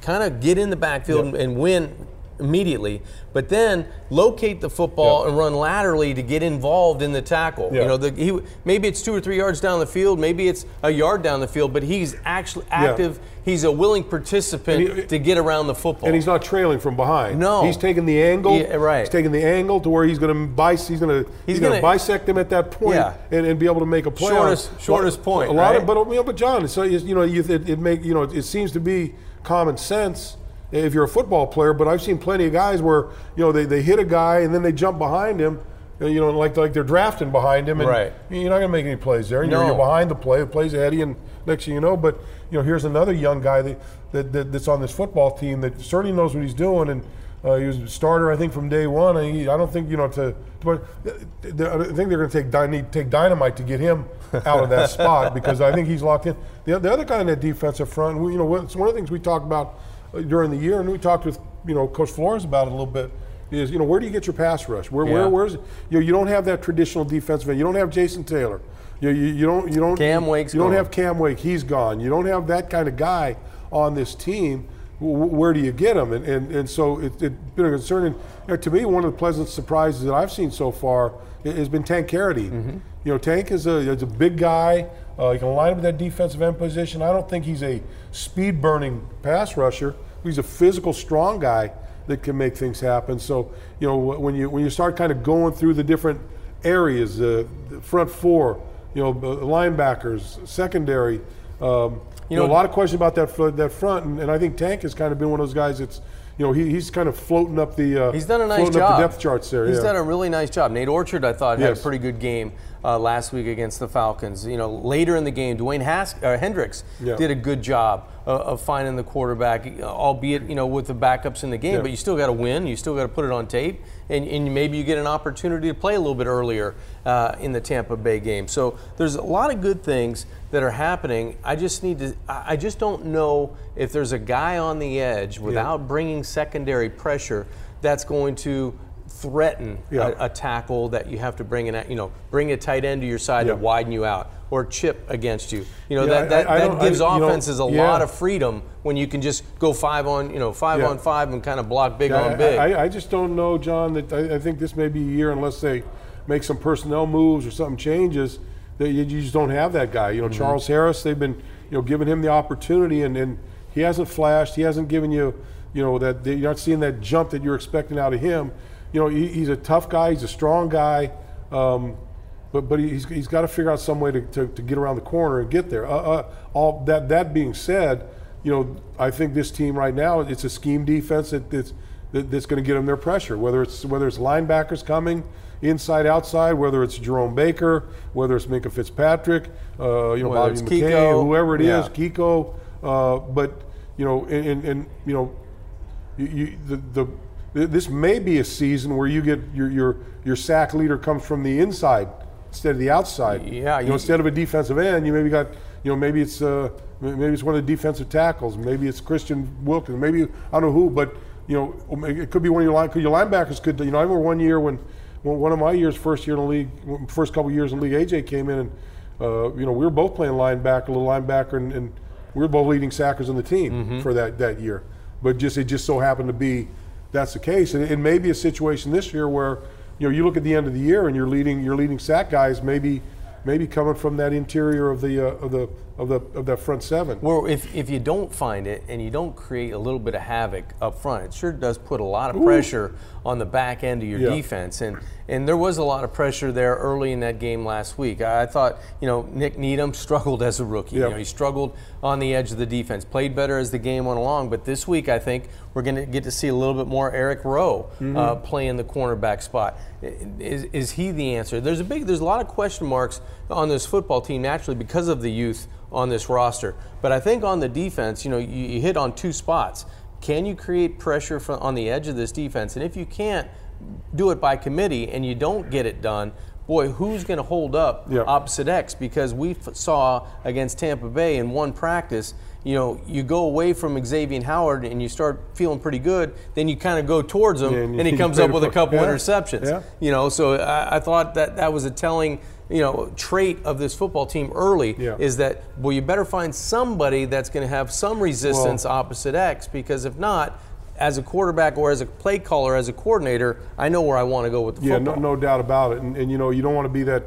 Speaker 2: kind of get in the backfield
Speaker 1: Yep.
Speaker 2: and, and win immediately, but then locate the football
Speaker 1: Yep.
Speaker 2: and run laterally to get involved in the tackle.
Speaker 1: Yeah.
Speaker 2: You know, the, he, maybe it's two or three yards down the field, maybe it's a yard down the field, but he's actually active. He's a willing participant
Speaker 1: he-
Speaker 2: to get around the football.
Speaker 1: and he's not trailing from behind.
Speaker 2: No.
Speaker 1: he's taking the angle.
Speaker 2: Yeah, right.
Speaker 1: He's taking the angle to where he's going to He's going to he's,
Speaker 2: He's
Speaker 1: going to bisect him at that point
Speaker 2: Yeah.
Speaker 1: and, and be able to make a play. on.
Speaker 2: Shortest- shortest point,
Speaker 1: A lot
Speaker 2: right?
Speaker 1: of, but you know, but John, so you know, you, it, it make you know, it seems to be common sense if you're a football player. But I've seen plenty of guys where you know they, they hit a guy and then they jump behind him. You know, like like they're drafting behind him, and
Speaker 2: Right.
Speaker 1: you're not going to make any plays there. And you're, you're behind the play. The play's ahead of you, and next thing you know, but you know, here's another young guy that, that, that that's on this football team that certainly knows what he's doing, and uh, he was a starter, I think, from day one. And he, I don't think you know to, but I think they're going to take need take dynamite to get him out of that spot because I think he's locked in. The, the other guy in that defensive front, we, you know, it's one of the things we talked about uh, during the year, and we talked with you know Coach Flores about it a little bit. Is you know where do you get your pass rush? Where
Speaker 2: Yeah.
Speaker 1: where where's you know you don't have that traditional defensive end. You don't have Jason Taylor. You, you, you don't you don't
Speaker 2: Cam Wake's
Speaker 1: you don't
Speaker 2: gone.
Speaker 1: have Cam Wake. He's gone. You don't have that kind of guy on this team. Where do you get them? And and, and so it, it's been a concern. And you know, to me, one of the pleasant surprises that I've seen so far has been Tank Carradine.
Speaker 2: Mm-hmm.
Speaker 1: You know, Tank is a is a big guy. Uh, he can line up with that defensive end position. I don't think he's a speed burning pass rusher. He's a physical, strong guy that can make things happen. So you know when you when you start kind of going through the different areas, uh, the front four, you know, linebackers, secondary. Um, you, know, a lot of questions about that that front, and, and I think Tank has kind of been one of those guys that's, you know, he, he's kind of floating up the. Uh,
Speaker 2: He's done a nice job.
Speaker 1: up the depth charts there.
Speaker 2: He's
Speaker 1: yeah.
Speaker 2: done a really nice job. Nate Orchard, I thought, had a pretty good game uh, last week against the Falcons. You know, later in the game, Dwayne Has- uh, Hendrix
Speaker 1: Yeah.
Speaker 2: did a good job of, of finding the quarterback, albeit you know with the backups in the game.
Speaker 1: Yeah.
Speaker 2: But you still got to win. You still got to put it on tape, and, and maybe you get an opportunity to play a little bit earlier uh, in the Tampa Bay game. So there's a lot of good things that are happening. I just need to. I just don't know if there's a guy on the edge without bringing secondary pressure that's going to threaten
Speaker 1: Yeah.
Speaker 2: a, a tackle that you have to bring in, you know, bring a tight end to your side
Speaker 1: Yeah.
Speaker 2: to widen you out or chip against you. You know,
Speaker 1: Yeah,
Speaker 2: that, that,
Speaker 1: I- I
Speaker 2: that
Speaker 1: don't- I-
Speaker 2: gives
Speaker 1: know,
Speaker 2: offenses a
Speaker 1: yeah.
Speaker 2: lot of freedom when you can just go five on, you know, five
Speaker 1: Yeah.
Speaker 2: on five and kind of block big on big.
Speaker 1: I, I just don't know, John. That I, I think this may be a year unless they make some personnel moves or something changes. That you, you just don't have that guy. You know,
Speaker 2: Mm-hmm.
Speaker 1: Charles Harris. They've been you know giving him the opportunity, and, and he hasn't flashed. He hasn't given you you know that you're not seeing that jump that you're expecting out of him. You know, he, he's a tough guy. He's a strong guy. Um, but but he's, he's got to figure out some way to, to, to get around the corner and get there. Uh, uh, all that that being said, you know I think this team right now it's a scheme defense that, that's that, that's going to get them their pressure. Whether it's whether it's linebackers coming inside outside, whether it's Jerome Baker, whether it's Minkah Fitzpatrick, uh, you know
Speaker 2: Whether
Speaker 1: Bobby McCain,
Speaker 2: Kiko.
Speaker 1: whoever it is,
Speaker 2: Yeah.
Speaker 1: Kiko. Uh, but you know and, and, and you know you, you, the, the this may be a season where you get your your your sack leader comes from the inside instead of the outside.
Speaker 2: Yeah,
Speaker 1: you
Speaker 2: you-
Speaker 1: know, instead of a defensive end, you maybe got you know maybe it's uh, maybe it's one of the defensive tackles, maybe it's Christian Wilkins, maybe I don't know who, but you know it could be one of your line. Could your linebackers could you know I remember one year when, when one of my years, first year in the league, first couple years in the league, AJ came in and uh, you know we were both playing linebacker, little linebacker, and, and we were both leading sackers on the team
Speaker 2: Mm-hmm.
Speaker 1: for that that year. But just it just so happened to be that's the case, and it may be a situation this year where you know you look at the end of the year and you're leading you're leading sack guys maybe maybe coming from that interior of the uh, of the of the of that front seven.
Speaker 2: Well, if, if you don't find it and you don't create a little bit of havoc up front, it sure does put a lot of pressure on the back end of your
Speaker 1: Yeah.
Speaker 2: defense. And and there was a lot of pressure there early in that game last week. I, I thought, you know, Nik Needham struggled as a rookie. You know, he struggled on the edge of the defense, played better as the game went along. But this week, I think we're going to get to see a little bit more Eric Rowe
Speaker 1: Mm-hmm.
Speaker 2: uh, playing the cornerback spot. Is, is he the answer? There's a big, there's a lot of question marks on this football team naturally because of the youth on this roster. But I think on the defense, you know, you, you hit on two spots. Can you create pressure from, on the edge of this defense? And if you can't do it by committee and you don't get it done, boy, who's going to hold up
Speaker 1: Yeah.
Speaker 2: opposite X? Because we f- saw against Tampa Bay in one practice, you know, you go away from Xavier Howard and you start feeling pretty good, then you kind of go towards him
Speaker 1: Yeah, and
Speaker 2: and he comes up with a couple
Speaker 1: yeah,
Speaker 2: interceptions.
Speaker 1: yeah.
Speaker 2: You know, so I, I thought that that was a telling, you know, trait of this football team early
Speaker 1: Yeah.
Speaker 2: is that well, you better find somebody that's going to have some resistance opposite X because if not, as a quarterback or as a play caller, as a coordinator, I know where I want to go with the
Speaker 1: Yeah, no,
Speaker 2: football.
Speaker 1: no doubt about it. And, and you know, you don't want to be that.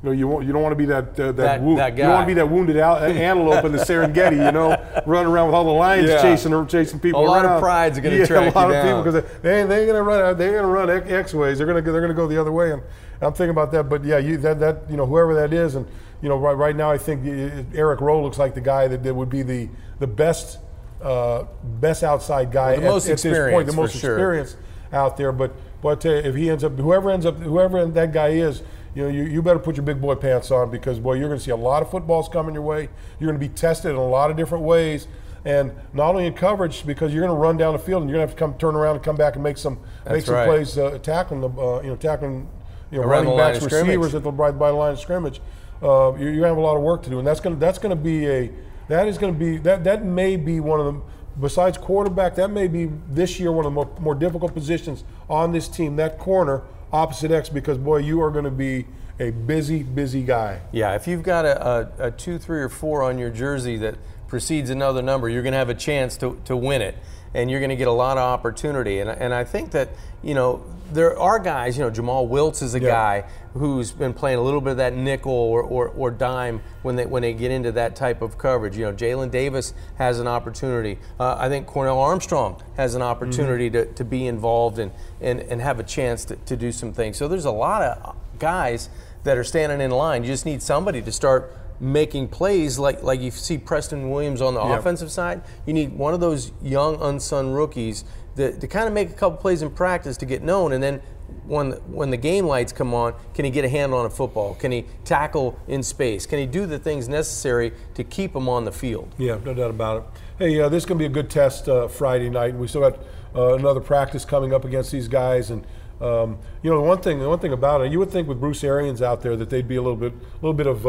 Speaker 1: You know, you, want, you don't want to be that uh, that,
Speaker 2: That-
Speaker 1: wo-
Speaker 2: that
Speaker 1: You don't want to be that wounded out, antelope in the Serengeti. You know, running around with all the lions
Speaker 2: Yeah.
Speaker 1: chasing chasing people
Speaker 2: A lot of
Speaker 1: around.
Speaker 2: pride's gonna
Speaker 1: yeah,
Speaker 2: track
Speaker 1: a lot of
Speaker 2: down.
Speaker 1: people because they ain't, they ain't gonna run. they're gonna run X- ways. They're gonna they're gonna go the other way. And I'm thinking about that. But yeah, you that that you know whoever that is, and you know right right now I think uh, Eric Rowe looks like the guy that, that would be the the best uh, best outside guy
Speaker 2: Well,
Speaker 1: at,
Speaker 2: most
Speaker 1: at this point, the most
Speaker 2: sure.
Speaker 1: experienced out there. But but you, if he ends up, whoever ends up, whoever that guy is, you know, you, you better put your big boy pants on because boy, you're going to see a lot of footballs coming your way. You're going to be tested in a lot of different ways, and not only in coverage because you're going to run down the field and you're going to have to come turn around and come back and make some make some
Speaker 2: right.
Speaker 1: plays uh, tackling the uh, you know tackling you know
Speaker 2: Around
Speaker 1: running backs, receivers at the right by the line of scrimmage. Uh, going to have a lot of work to do, and that's going to that's to be a that is going to be that that may be one of the Besides quarterback, that may be this year one of the more, more difficult positions on this team. That corner opposite X, because boy, you are going to be a busy, busy guy.
Speaker 2: Yeah, if you've got a, a, a two, three, or four on your jersey that precedes another number, you're going to have a chance to, to win it. And you're going to get a lot of opportunity. And, and I think that, you know, there are guys, you know, Jomal Wiltz is a
Speaker 1: Yeah.
Speaker 2: guy who's been playing a little bit of that nickel or, or, or dime when they, when they get into that type of coverage. You know, Jalen Davis has an opportunity. Uh, I think Cornell Armstrong has an opportunity to, to be involved and, and, and have a chance to, to do some things. So there's a lot of guys that are standing in line. You just need somebody to start making plays like like you see Preston Williams on the
Speaker 1: Yeah.
Speaker 2: offensive side. You need one of those young unsung rookies that, to kind of make a couple plays in practice to get known and then when when the game lights come on, can he get a hand on a football? Can he tackle in space? Can he do the things necessary to keep him on the field?
Speaker 1: Yeah, no doubt about it. Hey, uh, this is going to be a good test uh, Friday night. We still got uh, another practice coming up against these guys, and um, you know the one thing, the one thing about it, you would think with Bruce Arians out there that they'd be a little bit, a little bit of.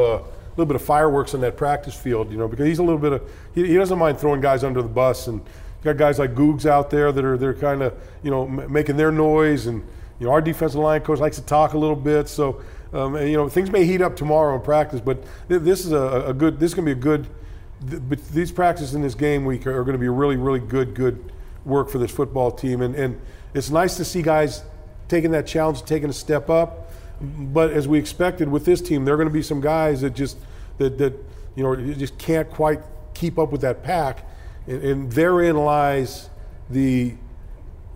Speaker 1: A little bit of fireworks in that practice field, you know, because he's a little bit of he, he doesn't mind throwing guys under the bus, and got guys like Googs out there that are they're kind of you know m- making their noise, and you know our defensive line coach likes to talk a little bit, so um, and, you know things may heat up tomorrow in practice, but th- this is a, a good this is going to be a good th- but these practices in this game week are, are going to be really really good good work for this football team, and and it's nice to see guys taking that challenge, taking a step up. But as we expected with this team, there are going to be some guys that just that that you know just can't quite keep up with that pack, and, and therein lies the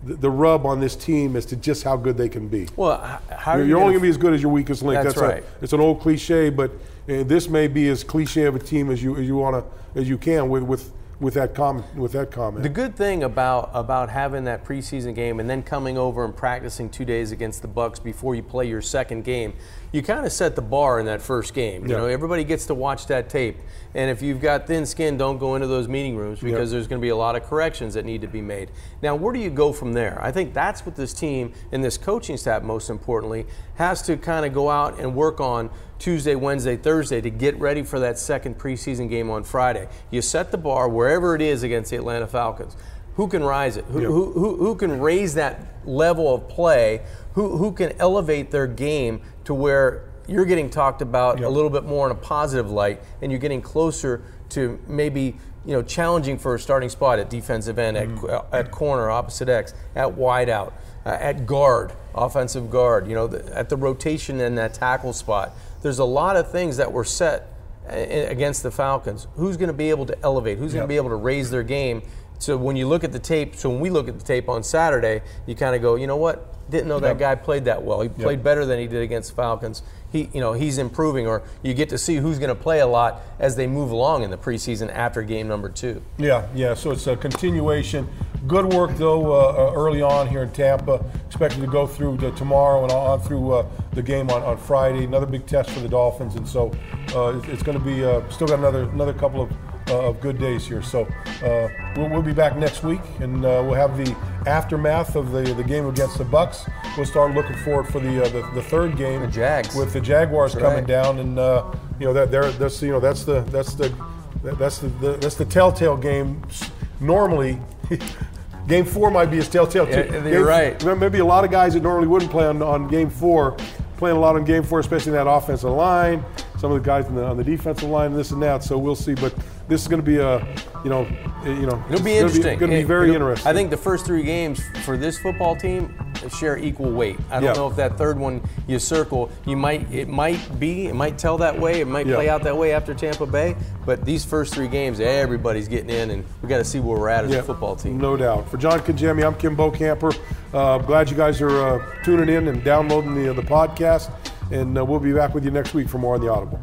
Speaker 1: the rub on this team as to just how good they can be.
Speaker 2: Well, how
Speaker 1: You're,
Speaker 2: you
Speaker 1: you're only
Speaker 2: gonna-
Speaker 1: be as good as your weakest link.
Speaker 2: That's
Speaker 1: a-
Speaker 2: right.
Speaker 1: it's an old cliche, but uh, this may be as cliche of a team as you as you want to as you can with with with that comment with that comment.
Speaker 2: The good thing about about having that preseason game and then coming over and practicing two days against the Bucs before you play your second game, you kind of set the bar in that first game. You
Speaker 1: Yeah.
Speaker 2: know, everybody gets to watch that tape, and if you've got thin skin, don't go into those meeting rooms because there's going to be a lot of corrections that need to be made. Now, where do you go from there? I think that's what this team and this coaching staff, most importantly, has to kind of go out and work on Tuesday, Wednesday, Thursday to get ready for that second preseason game on Friday. You set the bar wherever it is against the Atlanta Falcons. Who can rise it? Who,
Speaker 1: Yeah.
Speaker 2: who, who, who can raise that level of play? Who, who can elevate their game to where you're getting talked about
Speaker 1: Yeah.
Speaker 2: a little bit more in a positive light and you're getting closer to maybe you know challenging for a starting spot at defensive end,
Speaker 1: Mm-hmm.
Speaker 2: at, at corner, opposite X, at wideout, uh, at guard, offensive guard, you know, the, at the rotation and that tackle spot. There's a lot of things that were set uh, against the Falcons. Who's going to be able to elevate? Who's going to be able to raise their game? So when you look at the tape, so when we look at the tape on Saturday, you kind of go, you know what? Didn't know that
Speaker 1: Yep.
Speaker 2: guy played that well. He played better than he did against the Falcons. He, you know, he's improving, or you get to see who's going to play a lot as they move along in the preseason after game number two.
Speaker 1: Yeah, yeah. So it's a continuation. Good work though uh, uh, early on here in Tampa. Expected to go through to tomorrow and on through uh, the game on, on Friday. Another big test for the Dolphins, and so uh, it's going to be uh, still got another another couple of, uh, of good days here. So uh, we'll, we'll be back next week, and uh, we'll have the aftermath of the the game against the Bucs. We'll start looking forward for the uh, the, the third game,
Speaker 2: The Jags.
Speaker 1: with the Jaguars
Speaker 2: That's
Speaker 1: coming
Speaker 2: right.
Speaker 1: down, and uh, you know that there that's you know that's the that's the that's the, the that's the telltale game. Normally, game four might be his telltale.
Speaker 2: Yeah,
Speaker 1: too.
Speaker 2: you're
Speaker 1: Game-
Speaker 2: right.
Speaker 1: Maybe a lot of guys that normally wouldn't play on, on game four, playing a lot on game four, especially in that offensive line. Some of the guys on the, on the defensive line, this and that. So we'll see. But this is going to be a, you know, you know,
Speaker 2: It'll be interesting.
Speaker 1: Going to be very
Speaker 2: it'll-
Speaker 1: interesting.
Speaker 2: I think the first three games for this football team share equal weight. I don't
Speaker 1: Yeah.
Speaker 2: know if that third one you circle, you might it might be, it might tell that way, it might
Speaker 1: Yeah.
Speaker 2: play out that way after Tampa Bay. But these first three games, everybody's getting in, and we got to see where we're at as
Speaker 1: Yeah,
Speaker 2: a football team.
Speaker 1: No doubt. For John Congemi, I'm Kim Bokamper. Uh, glad you guys are uh, tuning in and downloading the, the podcast. And uh, we'll be back with you next week for more on the Audible.